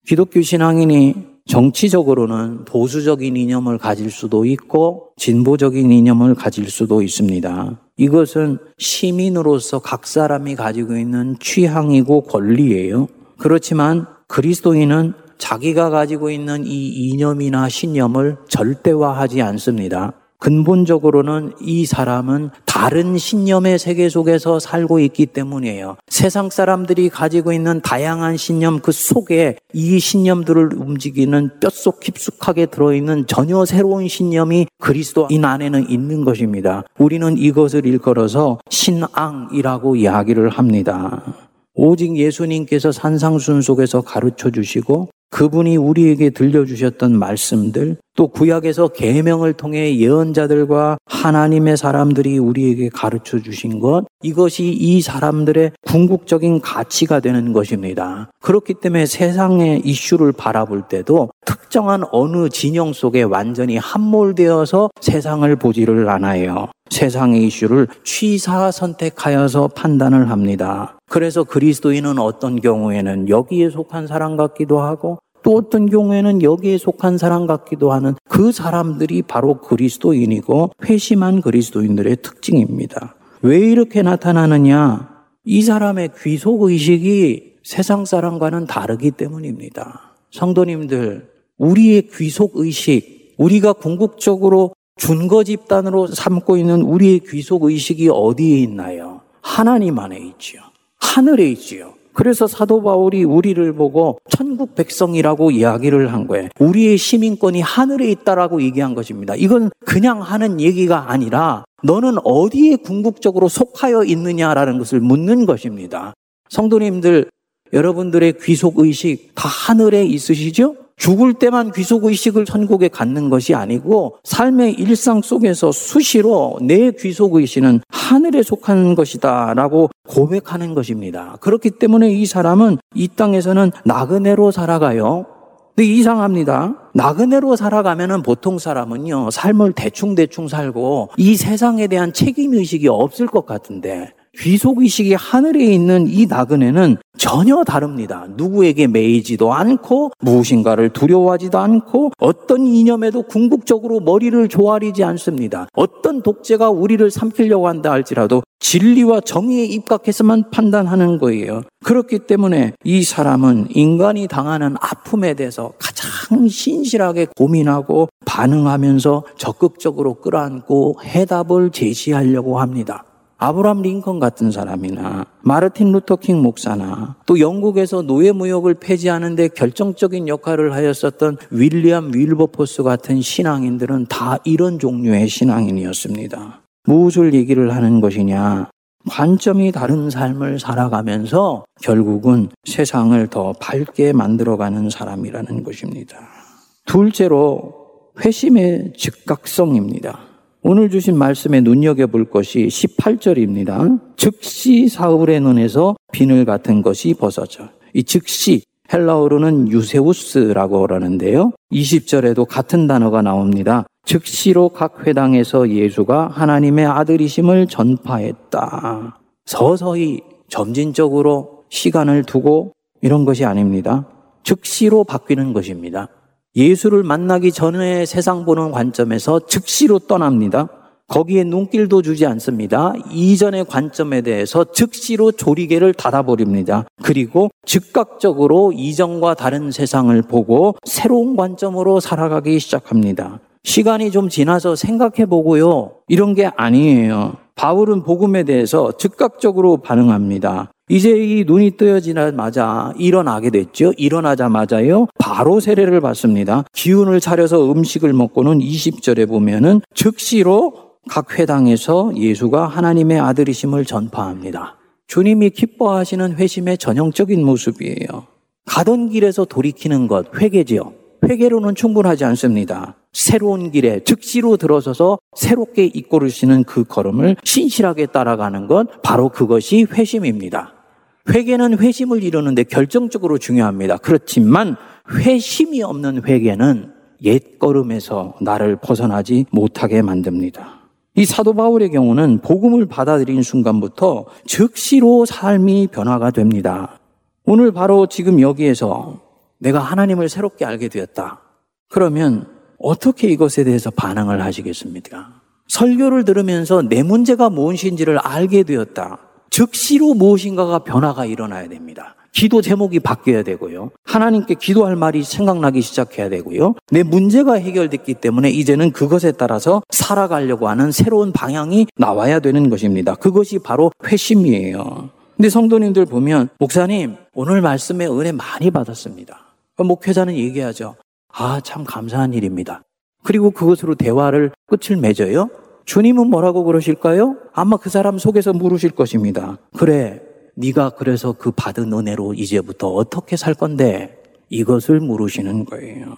기독교 신앙인이 정치적으로는 보수적인 이념을 가질 수도 있고 진보적인 이념을 가질 수도 있습니다. 이것은 시민으로서 각 사람이 가지고 있는 취향이고 권리예요. 그렇지만 그리스도인은 자기가 가지고 있는 이 이념이나 신념을 절대화하지 않습니다. 근본적으로는 이 사람은 다른 신념의 세계 속에서 살고 있기 때문이에요. 세상 사람들이 가지고 있는 다양한 신념 그 속에 이 신념들을 움직이는 뼛속 깊숙하게 들어있는 전혀 새로운 신념이 그리스도인 안에는 있는 것입니다. 우리는 이것을 일컬어서 신앙이라고 이야기를 합니다. 오직 예수님께서 산상순 속에서 가르쳐 주시고 그분이 우리에게 들려주셨던 말씀들, 또 구약에서 계명을 통해 예언자들과 하나님의 사람들이 우리에게 가르쳐 주신 것, 이것이 이 사람들의 궁극적인 가치가 되는 것입니다. 그렇기 때문에 세상의 이슈를 바라볼 때도 특정한 어느 진영 속에 완전히 함몰되어서 세상을 보지를 않아요. 세상의 이슈를 취사 선택하여서 판단을 합니다. 그래서 그리스도인은 어떤 경우에는 여기에 속한 사람 같기도 하고 또 어떤 경우에는 여기에 속한 사람 같기도 하는 그 사람들이 바로 그리스도인이고 회심한 그리스도인들의 특징입니다. 왜 이렇게 나타나느냐? 이 사람의 귀속 의식이 세상 사람과는 다르기 때문입니다. 성도님들, 우리의 귀속 의식, 우리가 궁극적으로 준거 집단으로 삼고 있는 우리의 귀속 의식이 어디에 있나요? 하나님 안에 있지요. 하늘에 있지요. 그래서 사도 바울이 우리를 보고 천국 백성이라고 이야기를 한 거예요. 우리의 시민권이 하늘에 있다라고 얘기한 것입니다. 이건 그냥 하는 얘기가 아니라 너는 어디에 궁극적으로 속하여 있느냐라는 것을 묻는 것입니다. 성도님들, 여러분들의 귀속 의식 다 하늘에 있으시죠? 죽을 때만 귀속의식을 천국에 갖는 것이 아니고 삶의 일상 속에서 수시로 내 귀속의식은 하늘에 속한 것이다 라고 고백하는 것입니다. 그렇기 때문에 이 사람은 이 땅에서는 나그네로 살아가요. 근데 이상합니다. 나그네로 살아가면은 보통 사람은요, 삶을 대충대충 살고 이 세상에 대한 책임의식이 없을 것 같은데 귀속의식이 하늘에 있는 이 나그네는 전혀 다릅니다. 누구에게 매이지도 않고 무엇인가를 두려워하지도 않고 어떤 이념에도 궁극적으로 머리를 조아리지 않습니다. 어떤 독재가 우리를 삼키려고 한다 할지라도 진리와 정의에 입각해서만 판단하는 거예요. 그렇기 때문에 이 사람은 인간이 당하는 아픔에 대해서 가장 신실하게 고민하고 반응하면서 적극적으로 끌어안고 해답을 제시하려고 합니다. 아브람 링컨 같은 사람이나 마르틴 루터킹 목사나 또 영국에서 노예 무역을 폐지하는데 결정적인 역할을 하였었던 윌리엄 윌버포스 같은 신앙인들은 다 이런 종류의 신앙인이었습니다. 무엇을 얘기를 하는 것이냐? 관점이 다른 삶을 살아가면서 결국은 세상을 더 밝게 만들어가는 사람이라는 것입니다. 둘째로 회심의 즉각성입니다. 오늘 주신 말씀에 눈여겨볼 것이 18절입니다. 즉시 사울의 눈에서 비늘 같은 것이 벗어져. 이 즉시 헬라어로는 유세우스라고 그러는데요. 20절에도 같은 단어가 나옵니다. 즉시로 각 회당에서 예수가 하나님의 아들이심을 전파했다. 서서히 점진적으로 시간을 두고 이런 것이 아닙니다. 즉시로 바뀌는 것입니다. 예수를 만나기 전에 세상 보는 관점에서 즉시로 떠납니다. 거기에 눈길도 주지 않습니다. 이전의 관점에 대해서 즉시로 조리개를 닫아버립니다. 그리고 즉각적으로 이전과 다른 세상을 보고 새로운 관점으로 살아가기 시작합니다. 시간이 좀 지나서 생각해 보고요. 이런 게 아니에요. 바울은 복음에 대해서 즉각적으로 반응합니다. 이제 이 눈이 뜨여지자마자 일어나게 됐죠. 일어나자마자요. 바로 세례를 받습니다. 기운을 차려서 음식을 먹고는 20절에 보면은 즉시로 각 회당에서 예수가 하나님의 아들이심을 전파합니다. 주님이 기뻐하시는 회심의 전형적인 모습이에요. 가던 길에서 돌이키는 것, 회개지요. 회개로는 충분하지 않습니다. 새로운 길에 즉시로 들어서서 새롭게 이끌으시는 그 걸음을 신실하게 따라가는 것, 바로 그것이 회심입니다. 회개는 회심을 이루는데 결정적으로 중요합니다. 그렇지만 회심이 없는 회개는 옛 걸음에서 나를 벗어나지 못하게 만듭니다. 이 사도 바울의 경우는 복음을 받아들인 순간부터 즉시로 삶이 변화가 됩니다. 오늘 바로 지금 여기에서 내가 하나님을 새롭게 알게 되었다. 그러면 어떻게 이것에 대해서 반응을 하시겠습니까? 설교를 들으면서 내 문제가 무엇인지를 알게 되었다. 즉시로 무엇인가가 변화가 일어나야 됩니다. 기도 제목이 바뀌어야 되고요. 하나님께 기도할 말이 생각나기 시작해야 되고요. 내 문제가 해결됐기 때문에 이제는 그것에 따라서 살아가려고 하는 새로운 방향이 나와야 되는 것입니다. 그것이 바로 회심이에요. 근데 성도님들 보면 목사님 오늘 말씀에 은혜 많이 받았습니다. 목회자는 얘기하죠. 아, 참 감사한 일입니다. 그리고 그것으로 대화를 끝을 맺어요. 주님은 뭐라고 그러실까요? 아마 그 사람 속에서 물으실 것입니다. 그래, 네가 그래서 그 받은 은혜로 이제부터 어떻게 살 건데 이것을 물으시는 거예요.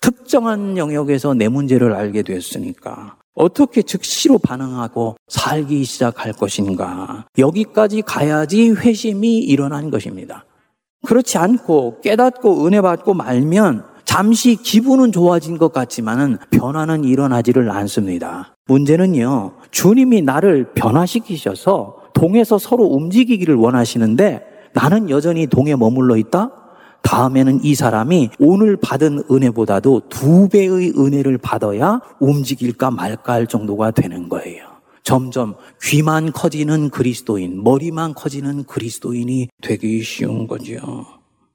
특정한 영역에서 내 문제를 알게 됐으니까 어떻게 즉시로 반응하고 살기 시작할 것인가. 여기까지 가야지 회심이 일어난 것입니다. 그렇지 않고 깨닫고 은혜 받고 말면 잠시 기분은 좋아진 것 같지만은 변화는 일어나지를 않습니다. 문제는요, 주님이 나를 변화시키셔서 동에서 서로 움직이기를 원하시는데 나는 여전히 동에 머물러 있다? 다음에는 이 사람이 오늘 받은 은혜보다도 두 배의 은혜를 받아야 움직일까 말까 할 정도가 되는 거예요. 점점 귀만 커지는 그리스도인, 머리만 커지는 그리스도인이 되기 쉬운 거죠.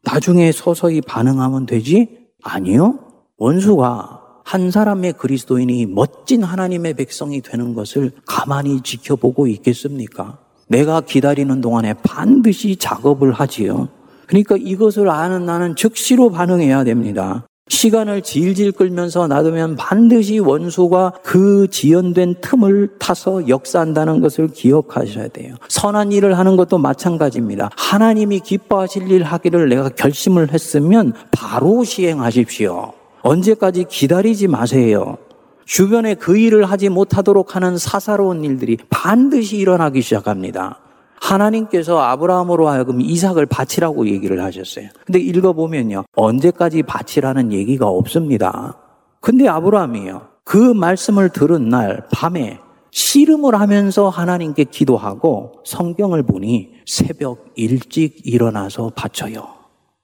나중에 서서히 반응하면 되지? 아니요. 원수가 한 사람의 그리스도인이 멋진 하나님의 백성이 되는 것을 가만히 지켜보고 있겠습니까? 내가 기다리는 동안에 반드시 작업을 하지요. 그러니까 이것을 아는 나는 즉시로 반응해야 됩니다. 시간을 질질 끌면서 놔두면 반드시 원수가 그 지연된 틈을 타서 역사한다는 것을 기억하셔야 돼요. 선한 일을 하는 것도 마찬가지입니다. 하나님이 기뻐하실 일 하기를 내가 결심을 했으면 바로 시행하십시오. 언제까지 기다리지 마세요. 주변에 그 일을 하지 못하도록 하는 사사로운 일들이 반드시 일어나기 시작합니다. 하나님께서 아브라함으로 하여금 이삭을 바치라고 얘기를 하셨어요. 근데 읽어보면요. 언제까지 바치라는 얘기가 없습니다. 근데 아브라함이요. 그 말씀을 들은 날 밤에 씨름을 하면서 하나님께 기도하고 성경을 보니 새벽 일찍 일어나서 바쳐요.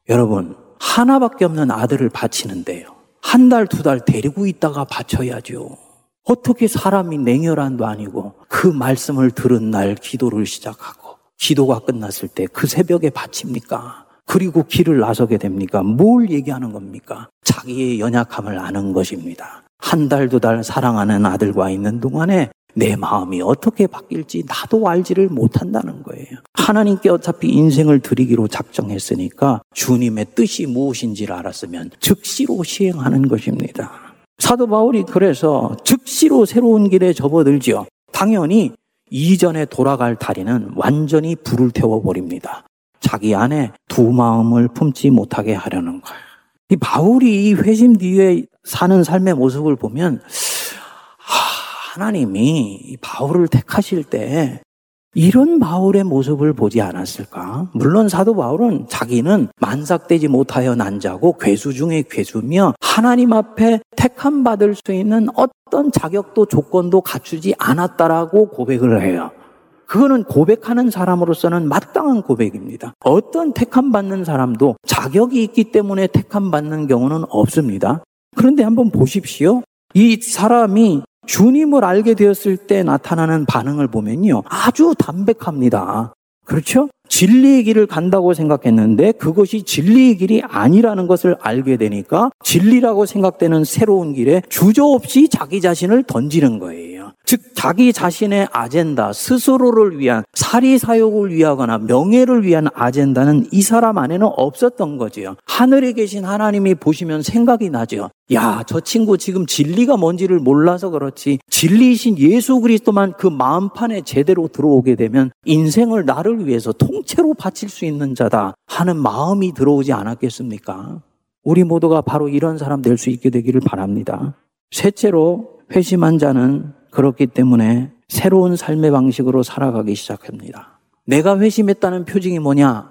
여러분, 하나밖에 없는 아들을 바치는데요. 한 달, 두 달 데리고 있다가 바쳐야죠. 어떻게 사람이 냉혈한도 아니고 그 말씀을 들은 날 기도를 시작하고 기도가 끝났을 때 그 새벽에 바칩니까? 그리고 길을 나서게 됩니까? 뭘 얘기하는 겁니까? 자기의 연약함을 아는 것입니다. 한 달, 두 달 사랑하는 아들과 있는 동안에 내 마음이 어떻게 바뀔지 나도 알지를 못한다는 거예요. 하나님께 어차피 인생을 드리기로 작정했으니까 주님의 뜻이 무엇인지를 알았으면 즉시로 시행하는 것입니다. 사도 바울이 그래서 즉시로 새로운 길에 접어들지요. 당연히 이전에 돌아갈 다리는 완전히 불을 태워버립니다. 자기 안에 두 마음을 품지 못하게 하려는 거예요. 이 바울이 이 회심 뒤에 사는 삶의 모습을 보면 하나님이 바울을 택하실 때 이런 바울의 모습을 보지 않았을까? 물론 사도 바울은 자기는 만삭되지 못하여 난 자고 괴수 중에 괴수며 하나님 앞에 택함 받을 수 있는 어떤 자격도 조건도 갖추지 않았다라고 고백을 해요. 그거는 고백하는 사람으로서는 마땅한 고백입니다. 어떤 택함 받는 사람도 자격이 있기 때문에 택함 받는 경우는 없습니다. 그런데 한번 보십시오. 이 사람이 주님을 알게 되었을 때 나타나는 반응을 보면요. 아주 담백합니다. 그렇죠? 진리의 길을 간다고 생각했는데 그것이 진리의 길이 아니라는 것을 알게 되니까 진리라고 생각되는 새로운 길에 주저없이 자기 자신을 던지는 거예요. 즉 자기 자신의 아젠다, 스스로를 위한 사리 사욕을 위하거나 명예를 위한 아젠다는 이 사람 안에는 없었던 거지요. 하늘에 계신 하나님이 보시면 생각이 나죠. 야, 저 친구 지금 진리가 뭔지를 몰라서 그렇지. 진리이신 예수 그리스도만 그 마음판에 제대로 들어오게 되면 인생을 나를 위해서 통째로 바칠 수 있는 자다 하는 마음이 들어오지 않았겠습니까? 우리 모두가 바로 이런 사람 될 수 있게 되기를 바랍니다. 셋째로 회심한 자는 그렇기 때문에 새로운 삶의 방식으로 살아가기 시작합니다. 내가 회심했다는 표징이 뭐냐?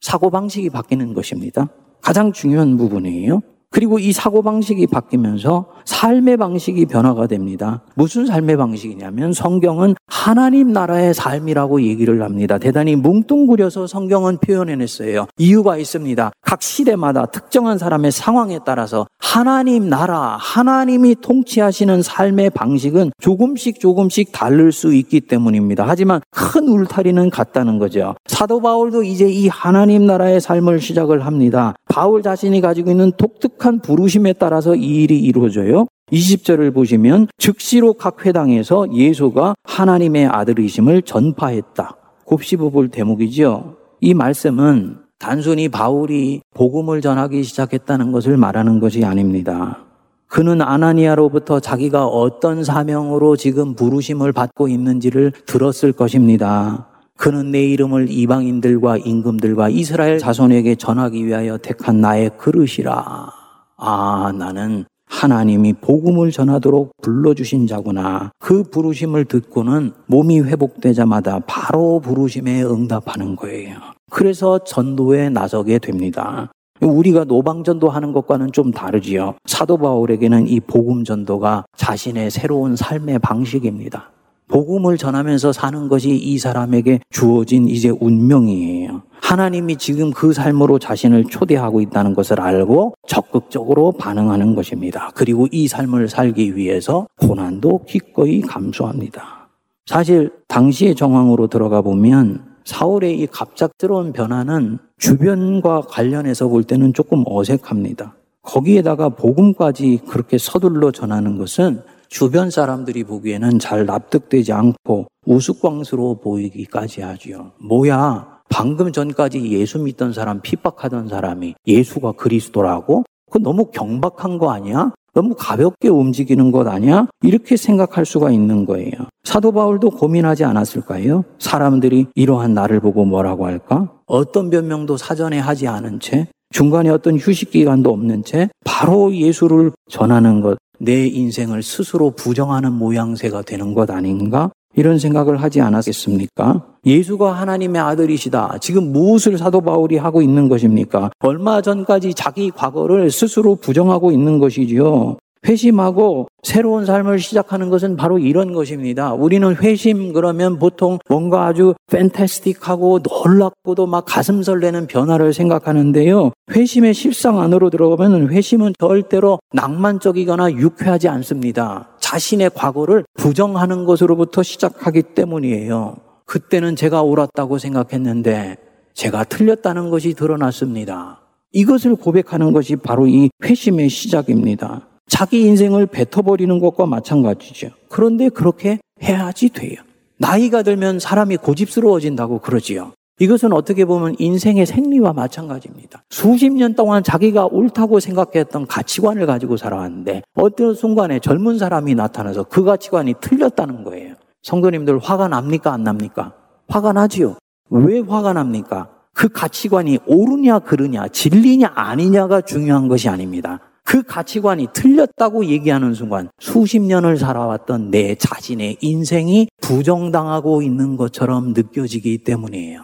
사고방식이 바뀌는 것입니다. 가장 중요한 부분이에요. 그리고 이 사고방식이 바뀌면서 삶의 방식이 변화가 됩니다. 무슨 삶의 방식이냐면 성경은 하나님 나라의 삶이라고 얘기를 합니다. 대단히 뭉뚱그려서 성경은 표현해냈어요. 이유가 있습니다. 각 시대마다 특정한 사람의 상황에 따라서 하나님 나라, 하나님이 통치하시는 삶의 방식은 조금씩 조금씩 다를 수 있기 때문입니다. 하지만 큰 울타리는 같다는 거죠. 사도 바울도 이제 이 하나님 나라의 삶을 시작을 합니다. 바울 자신이 가지고 있는 독특한 부르심에 따라서 이 일이 이루어져요. 20절을 보시면 즉시로 각 회당에서 예수가 하나님의 아들이심을 전파했다. 곱씹어 볼 대목이죠. 이 말씀은 단순히 바울이 복음을 전하기 시작했다는 것을 말하는 것이 아닙니다. 그는 아나니아로부터 자기가 어떤 사명으로 지금 부르심을 받고 있는지를 들었을 것입니다. 그는 내 이름을 이방인들과 임금들과 이스라엘 자손에게 전하기 위하여 택한 나의 그릇이라. 아, 나는 하나님이 복음을 전하도록 불러주신 자구나. 그 부르심을 듣고는 몸이 회복되자마자 바로 부르심에 응답하는 거예요. 그래서 전도에 나서게 됩니다. 우리가 노방전도 하는 것과는 좀 다르지요. 사도 바울에게는 이 복음 전도가 자신의 새로운 삶의 방식입니다. 복음을 전하면서 사는 것이 이 사람에게 주어진 이제 운명이에요. 하나님이 지금 그 삶으로 자신을 초대하고 있다는 것을 알고 적극적으로 반응하는 것입니다. 그리고 이 삶을 살기 위해서 고난도 기꺼이 감수합니다. 사실 당시의 정황으로 들어가 보면 사울의 이 갑작스러운 변화는 주변과 관련해서 볼 때는 조금 어색합니다. 거기에다가 복음까지 그렇게 서둘러 전하는 것은 주변 사람들이 보기에는 잘 납득되지 않고 우스꽝스러워 보이기까지 하지요. 뭐야? 방금 전까지 예수 믿던 사람, 핍박하던 사람이 예수가 그리스도라고? 그 너무 경박한 거 아니야? 너무 가볍게 움직이는 것 아니야? 이렇게 생각할 수가 있는 거예요. 사도 바울도 고민하지 않았을까요? 사람들이 이러한 나를 보고 뭐라고 할까? 어떤 변명도 사전에 하지 않은 채 중간에 어떤 휴식 기간도 없는 채 바로 예수를 전하는 것, 내 인생을 스스로 부정하는 모양새가 되는 것 아닌가? 이런 생각을 하지 않았겠습니까? 예수가 하나님의 아들이시다. 지금 무엇을 사도 바울이 하고 있는 것입니까? 얼마 전까지 자기 과거를 스스로 부정하고 있는 것이지요. 회심하고 새로운 삶을 시작하는 것은 바로 이런 것입니다. 우리는 회심 그러면 보통 뭔가 아주 팬타스틱하고 놀랍고도 막 가슴 설레는 변화를 생각하는데요. 회심의 실상 안으로 들어가면 회심은 절대로 낭만적이거나 유쾌하지 않습니다. 자신의 과거를 부정하는 것으로부터 시작하기 때문이에요. 그때는 제가 옳았다고 생각했는데 제가 틀렸다는 것이 드러났습니다. 이것을 고백하는 것이 바로 이 회심의 시작입니다. 자기 인생을 뱉어버리는 것과 마찬가지죠. 그런데 그렇게 해야지 돼요. 나이가 들면 사람이 고집스러워진다고 그러지요. 이것은 어떻게 보면 인생의 생리와 마찬가지입니다. 수십 년 동안 자기가 옳다고 생각했던 가치관을 가지고 살아왔는데 어떤 순간에 젊은 사람이 나타나서 그 가치관이 틀렸다는 거예요. 성도님들 화가 납니까? 안 납니까? 화가 나지요. 왜 화가 납니까? 그 가치관이 옳으냐, 그르냐, 진리냐, 아니냐가 중요한 것이 아닙니다. 그 가치관이 틀렸다고 얘기하는 순간 수십 년을 살아왔던 내 자신의 인생이 부정당하고 있는 것처럼 느껴지기 때문이에요.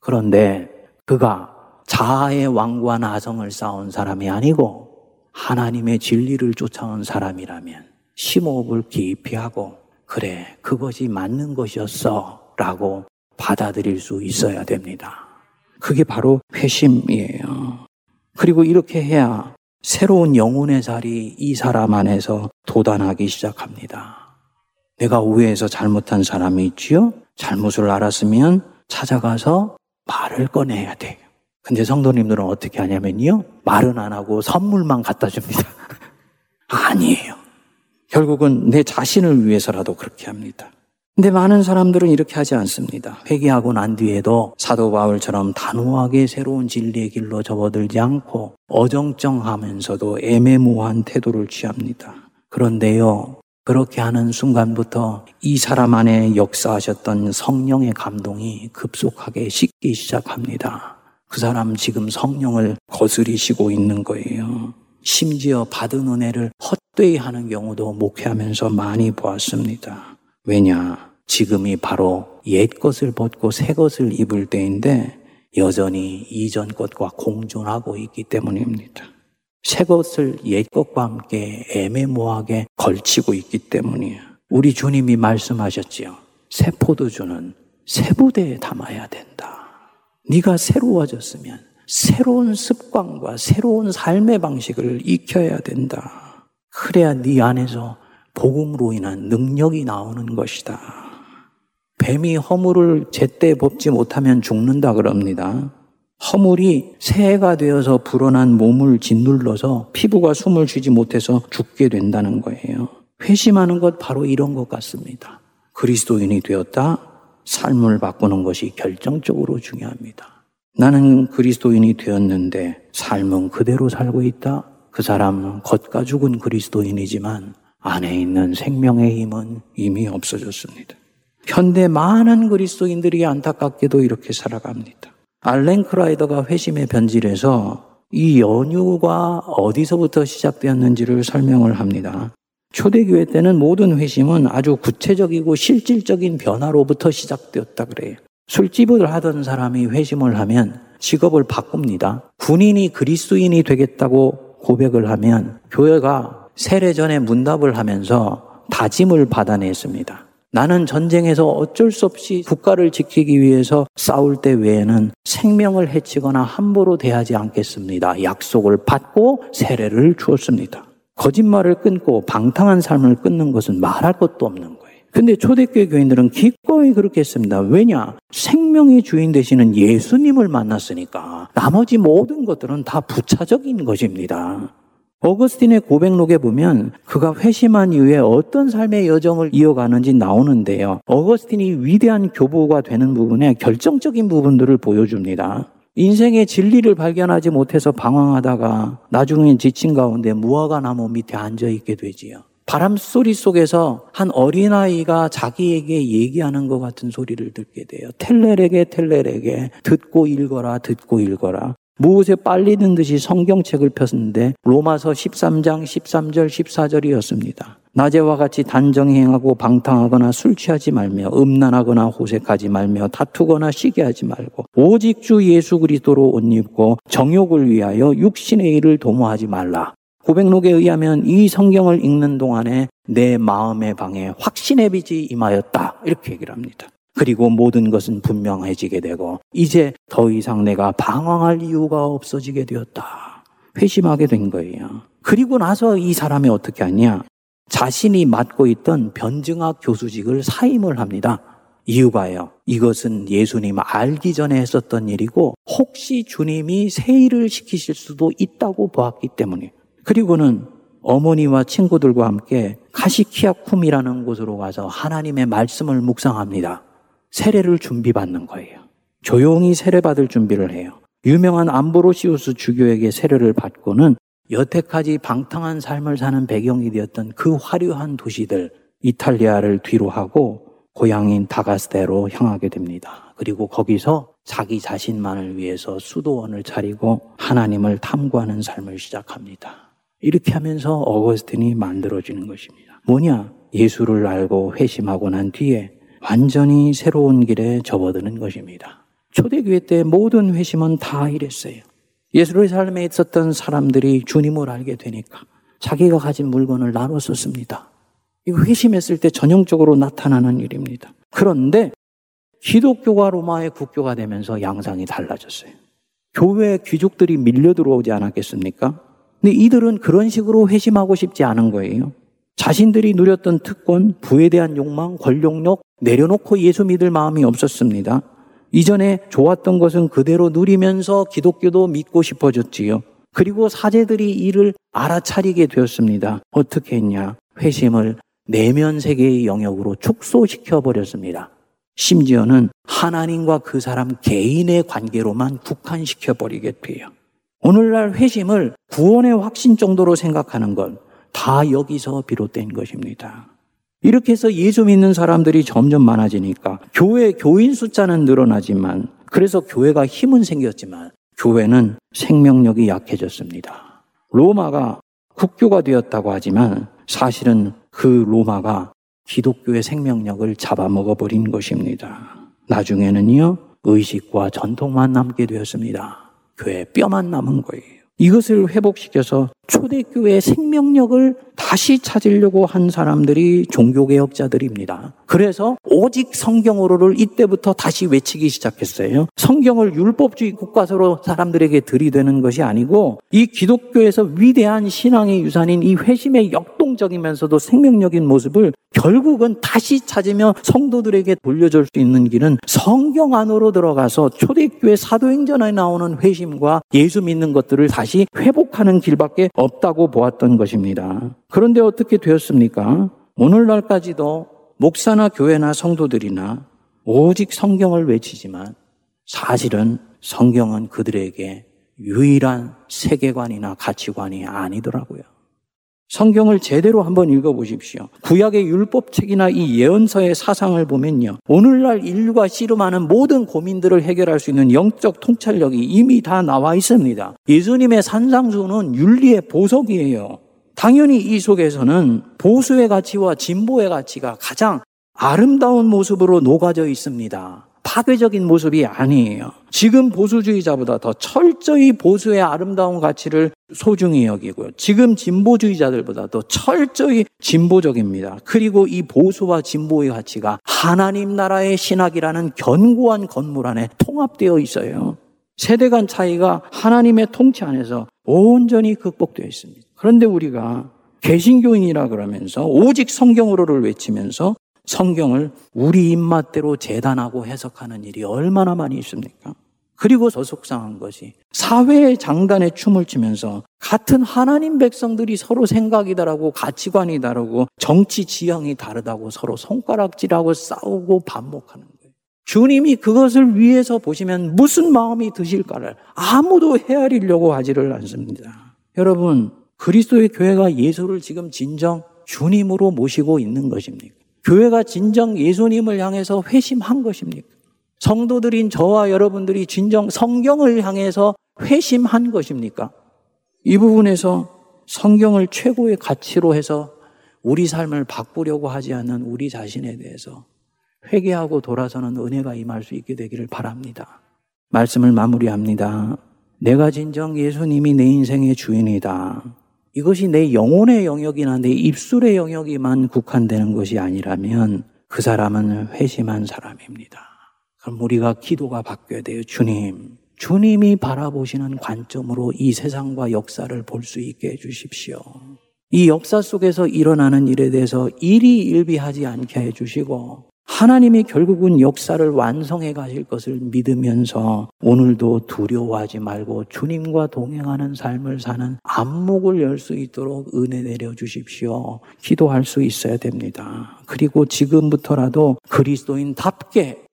그런데 그가 자아의 왕과 나성을 쌓은 사람이 아니고 하나님의 진리를 쫓아온 사람이라면 심호흡을 깊이 하고 그래 그것이 맞는 것이었어 라고 받아들일 수 있어야 됩니다. 그게 바로 회심이에요. 그리고 이렇게 해야 새로운 영혼의 자리 이 사람 안에서 도단하기 시작합니다. 내가 오해해서 잘못한 사람이 있지요? 잘못을 알았으면 찾아가서 말을 꺼내야 돼요. 근데 성도님들은 어떻게 하냐면요. 말은 안 하고 선물만 갖다 줍니다. 아니에요. 결국은 내 자신을 위해서라도 그렇게 합니다. 근데 많은 사람들은 이렇게 하지 않습니다. 회개하고 난 뒤에도 사도 바울처럼 단호하게 새로운 진리의 길로 접어들지 않고 어정쩡하면서도 애매모호한 태도를 취합니다. 그런데요, 그렇게 하는 순간부터 이 사람 안에 역사하셨던 성령의 감동이 급속하게 식기 시작합니다. 그 사람 지금 성령을 거스리시고 있는 거예요. 심지어 받은 은혜를 헛되이 하는 경우도 목회하면서 많이 보았습니다. 왜냐? 지금이 바로 옛 것을 벗고 새 것을 입을 때인데 여전히 이전 것과 공존하고 있기 때문입니다. 새 것을 옛 것과 함께 애매모호하게 걸치고 있기 때문이에요. 우리 주님이 말씀하셨지요. 새 포도주는 새 부대에 담아야 된다. 네가 새로워졌으면 새로운 습관과 새로운 삶의 방식을 익혀야 된다. 그래야 네 안에서 복음으로 인한 능력이 나오는 것이다. 뱀이 허물을 제때 뽑지 못하면 죽는다 그럽니다. 허물이 새해가 되어서 불어난 몸을 짓눌러서 피부가 숨을 쉬지 못해서 죽게 된다는 거예요. 회심하는 것 바로 이런 것 같습니다. 그리스도인이 되었다. 삶을 바꾸는 것이 결정적으로 중요합니다. 나는 그리스도인이 되었는데 삶은 그대로 살고 있다. 그 사람은 겉가 죽은 그리스도인이지만 안에 있는 생명의 힘은 이미 없어졌습니다. 현대 많은 그리스도인들이 안타깝게도 이렇게 살아갑니다. 알렌 크라이더가 회심의 변질에서 이 연유가 어디서부터 시작되었는지를 설명을 합니다. 초대교회 때는 모든 회심은 아주 구체적이고 실질적인 변화로부터 시작되었다 그래요. 술집을 하던 사람이 회심을 하면 직업을 바꿉니다. 군인이 그리스도인이 되겠다고 고백을 하면 교회가 세례전에 문답을 하면서 다짐을 받아냈습니다. 나는 전쟁에서 어쩔 수 없이 국가를 지키기 위해서 싸울 때 외에는 생명을 해치거나 함부로 대하지 않겠습니다. 약속을 받고 세례를 주었습니다. 거짓말을 끊고 방탕한 삶을 끊는 것은 말할 것도 없는 거예요. 근데 초대교회 교인들은 기꺼이 그렇게 했습니다. 왜냐? 생명의 주인 되시는 예수님을 만났으니까 나머지 모든 것들은 다 부차적인 것입니다. 어거스틴의 고백록에 보면 그가 회심한 이후에 어떤 삶의 여정을 이어가는지 나오는데요. 어거스틴이 위대한 교부가 되는 부분에 결정적인 부분들을 보여줍니다. 인생의 진리를 발견하지 못해서 방황하다가 나중엔 지친 가운데 무화과 나무 밑에 앉아 있게 되지요. 바람 소리 속에서 한 어린아이가 자기에게 얘기하는 것 같은 소리를 듣게 돼요. 텔레에게 텔레에게 듣고 읽어라 듣고 읽어라. 무엇에 빨리는 듯이 성경책을 폈는데 로마서 13장 13절 14절이었습니다. 낮에와 같이 단정히 행하고 방탕하거나 술 취하지 말며 음란하거나 호색하지 말며 다투거나 시기하지 말고 오직 주 예수 그리스도로 옷 입고 정욕을 위하여 육신의 일을 도모하지 말라. 고백록에 의하면 이 성경을 읽는 동안에 내 마음의 방에 확신의 빛이 임하였다. 이렇게 얘기를 합니다. 그리고 모든 것은 분명해지게 되고 이제 더 이상 내가 방황할 이유가 없어지게 되었다. 회심하게 된 거예요. 그리고 나서 이 사람이 어떻게 하냐? 자신이 맡고 있던 변증학 교수직을 사임을 합니다. 이유가요. 이것은 예수님 알기 전에 했었던 일이고 혹시 주님이 새 일을 시키실 수도 있다고 보았기 때문에 그리고는 어머니와 친구들과 함께 카시키아쿰이라는 곳으로 가서 하나님의 말씀을 묵상합니다. 세례를 준비받는 거예요. 조용히 세례받을 준비를 해요. 유명한 암브로시우스 주교에게 세례를 받고는 여태까지 방탕한 삶을 사는 배경이 되었던 그 화려한 도시들 이탈리아를 뒤로 하고 고향인 다가스테로 향하게 됩니다. 그리고 거기서 자기 자신만을 위해서 수도원을 차리고 하나님을 탐구하는 삶을 시작합니다. 이렇게 하면서 어거스틴이 만들어지는 것입니다. 뭐냐? 예수를 알고 회심하고 난 뒤에 완전히 새로운 길에 접어드는 것입니다. 초대교회 때 모든 회심은 다 이랬어요. 예수의 삶에 있었던 사람들이 주님을 알게 되니까 자기가 가진 물건을 나눠 썼습니다. 이거 회심했을 때 전형적으로 나타나는 일입니다. 그런데 기독교가 로마의 국교가 되면서 양상이 달라졌어요. 교회 귀족들이 밀려 들어오지 않았겠습니까? 근데 이들은 그런 식으로 회심하고 싶지 않은 거예요. 자신들이 누렸던 특권, 부에 대한 욕망, 권력력 내려놓고 예수 믿을 마음이 없었습니다. 이전에 좋았던 것은 그대로 누리면서 기독교도 믿고 싶어졌지요. 그리고 사제들이 이를 알아차리게 되었습니다. 어떻게 했냐? 회심을 내면 세계의 영역으로 축소시켜 버렸습니다. 심지어는 하나님과 그 사람 개인의 관계로만 국한시켜 버리게 돼요. 오늘날 회심을 구원의 확신 정도로 생각하는 건 다 여기서 비롯된 것입니다. 이렇게 해서 예수 믿는 사람들이 점점 많아지니까 교회 교인 숫자는 늘어나지만 그래서 교회가 힘은 생겼지만 교회는 생명력이 약해졌습니다. 로마가 국교가 되었다고 하지만 사실은 그 로마가 기독교의 생명력을 잡아먹어 버린 것입니다. 나중에는요, 의식과 전통만 남게 되었습니다. 교회 뼈만 남은 거예요. 이것을 회복시켜서 초대교회의 생명력을 다시 찾으려고 한 사람들이 종교개혁자들입니다. 그래서 오직 성경으로를 이때부터 다시 외치기 시작했어요. 성경을 율법주의 국가서로 사람들에게 들이대는 것이 아니고 이 기독교에서 위대한 신앙의 유산인 이 회심의 역동적이면서도 생명력인 모습을 결국은 다시 찾으며 성도들에게 돌려줄 수 있는 길은 성경 안으로 들어가서 초대교회 사도행전에 나오는 회심과 예수 믿는 것들을 다시 회복하는 길밖에 없다고 보았던 것입니다. 그런데 어떻게 되었습니까? 오늘날까지도 목사나 교회나 성도들이나 오직 성경을 외치지만 사실은 성경은 그들에게 유일한 세계관이나 가치관이 아니더라고요. 성경을 제대로 한번 읽어보십시오. 구약의 율법책이나 이 예언서의 사상을 보면요. 오늘날 인류가 씨름하는 모든 고민들을 해결할 수 있는 영적 통찰력이 이미 다 나와 있습니다. 예수님의 산상수는 윤리의 보석이에요. 당연히 이 속에서는 보수의 가치와 진보의 가치가 가장 아름다운 모습으로 녹아져 있습니다. 파괴적인 모습이 아니에요. 지금 보수주의자보다 더 철저히 보수의 아름다운 가치를 소중히 여기고요. 지금 진보주의자들보다 더 철저히 진보적입니다. 그리고 이 보수와 진보의 가치가 하나님 나라의 신학이라는 견고한 건물 안에 통합되어 있어요. 세대 간 차이가 하나님의 통치 안에서 온전히 극복되어 있습니다. 그런데 우리가 개신교인이라 그러면서 오직 성경으로를 외치면서 성경을 우리 입맛대로 재단하고 해석하는 일이 얼마나 많이 있습니까? 그리고 더 속상한 것이 사회의 장단에 춤을 추면서 같은 하나님 백성들이 서로 생각이 다르고 가치관이 다르고 정치 지형이 다르다고 서로 손가락질하고 싸우고 반목하는 거예요. 주님이 그것을 위해서 보시면 무슨 마음이 드실까를 아무도 헤아리려고 하지를 않습니다. 여러분, 그리스도의 교회가 예수를 지금 진정 주님으로 모시고 있는 것입니까? 교회가 진정 예수님을 향해서 회심한 것입니까? 성도들인 저와 여러분들이 진정 성경을 향해서 회심한 것입니까? 이 부분에서 성경을 최고의 가치로 해서 우리 삶을 바꾸려고 하지 않는 우리 자신에 대해서 회개하고 돌아서는 은혜가 임할 수 있게 되기를 바랍니다. 말씀을 마무리합니다. 내가 진정 예수님이 내 인생의 주인이다. 이것이 내 영혼의 영역이나 내 입술의 영역이만 국한되는 것이 아니라면 그 사람은 회심한 사람입니다. 그럼 우리가 기도가 바뀌어야 돼요. 주님, 주님이 바라보시는 관점으로 이 세상과 역사를 볼 수 있게 해주십시오. 이 역사 속에서 일어나는 일에 대해서 일이 일비하지 않게 해주시고 하나님이 결국은 역사를 완성해 가실 것을 믿으면서 오늘도 두려워하지 말고 주님과 동행하는 삶을 사는 안목을 열 수 있도록 은혜 내려 주십시오. 기도할 수 있어야 됩니다. 그리고 지금부터라도 그리스도인답게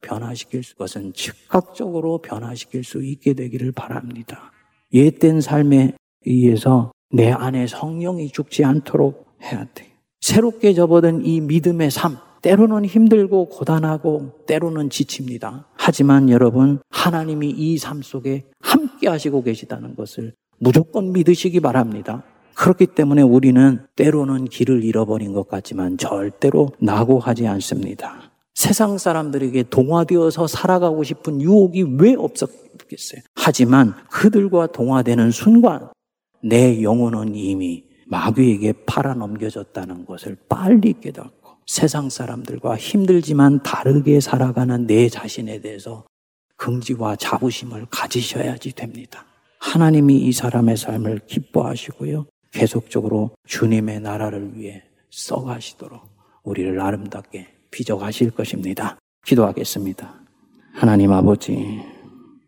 변화시킬 것은 즉각적으로 변화시킬 수 있게 되기를 바랍니다. 옛된 삶에 의해서 내 안에 성령이 죽지 않도록 해야 돼요. 새롭게 접어든 이 믿음의 삶, 때로는 힘들고 고단하고 때로는 지칩니다. 하지만 여러분, 하나님이 이 삶 속에 함께 하시고 계시다는 것을 무조건 믿으시기 바랍니다. 그렇기 때문에 우리는 때로는 길을 잃어버린 것 같지만 절대로 낙오하지 않습니다. 세상 사람들에게 동화되어서 살아가고 싶은 유혹이 왜 없었겠어요? 하지만 그들과 동화되는 순간 내 영혼은 이미 마귀에게 팔아 넘겨졌다는 것을 빨리 깨닫고 세상 사람들과 힘들지만 다르게 살아가는 내 자신에 대해서 긍지와 자부심을 가지셔야지 됩니다. 하나님이 이 사람의 삶을 기뻐하시고요. 계속적으로 주님의 나라를 위해 써가시도록 우리를 아름답게 빚어가실 것입니다. 기도하겠습니다. 하나님 아버지,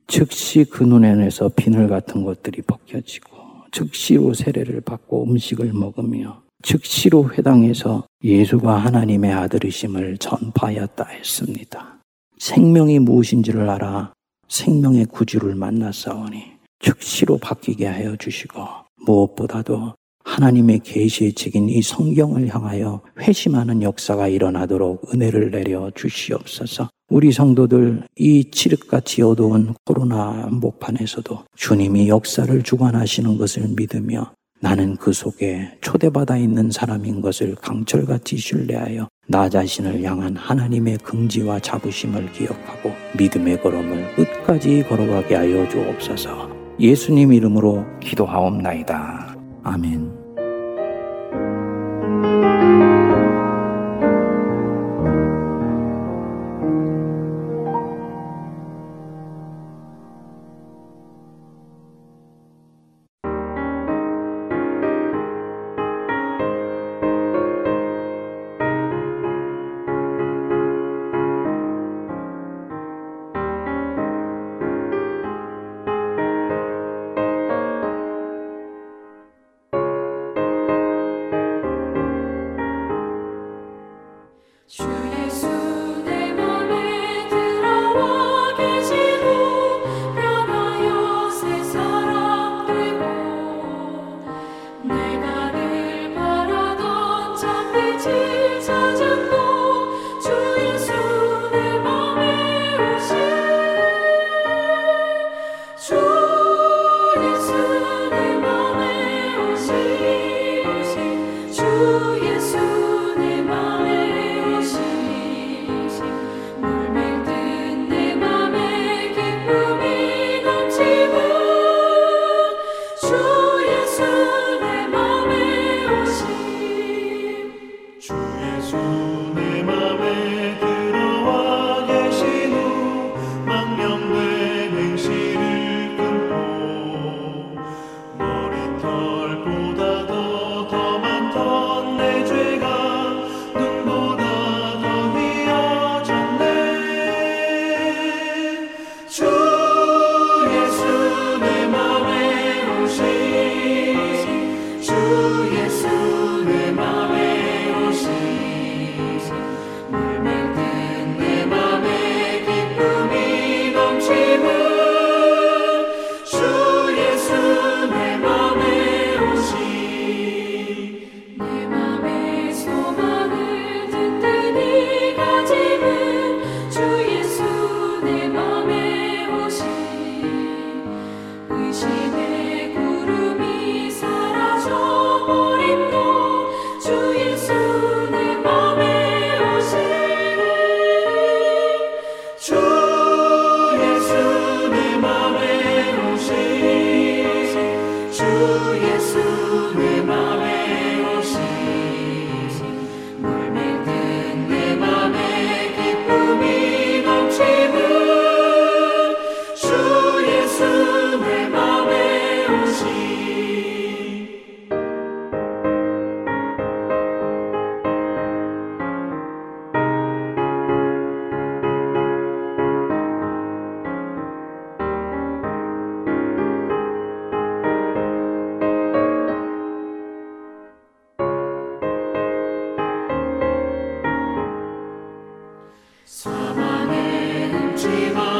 즉시 그 눈에서 비늘 같은 것들이 벗겨지고, 즉시로 세례를 받고 음식을 먹으며, 즉시로 회당에서 예수가 하나님의 아들이심을 전파하였다 했습니다. 생명이 무엇인지를 알아 생명의 구주를 만났사오니 즉시로 바뀌게 하여 주시고 무엇보다도 하나님의 계시의 책인 이 성경을 향하여 회심하는 역사가 일어나도록 은혜를 내려 주시옵소서. 우리 성도들 이 칠흑같이 어두운 코로나 한복판에서도 주님이 역사를 주관하시는 것을 믿으며 나는 그 속에 초대받아 있는 사람인 것을 강철같이 신뢰하여 나 자신을 향한 하나님의 긍지와 자부심을 기억하고 믿음의 걸음을 끝까지 걸어가게 하여 주옵소서. 예수님 이름으로 기도하옵나이다. 아멘. Shema.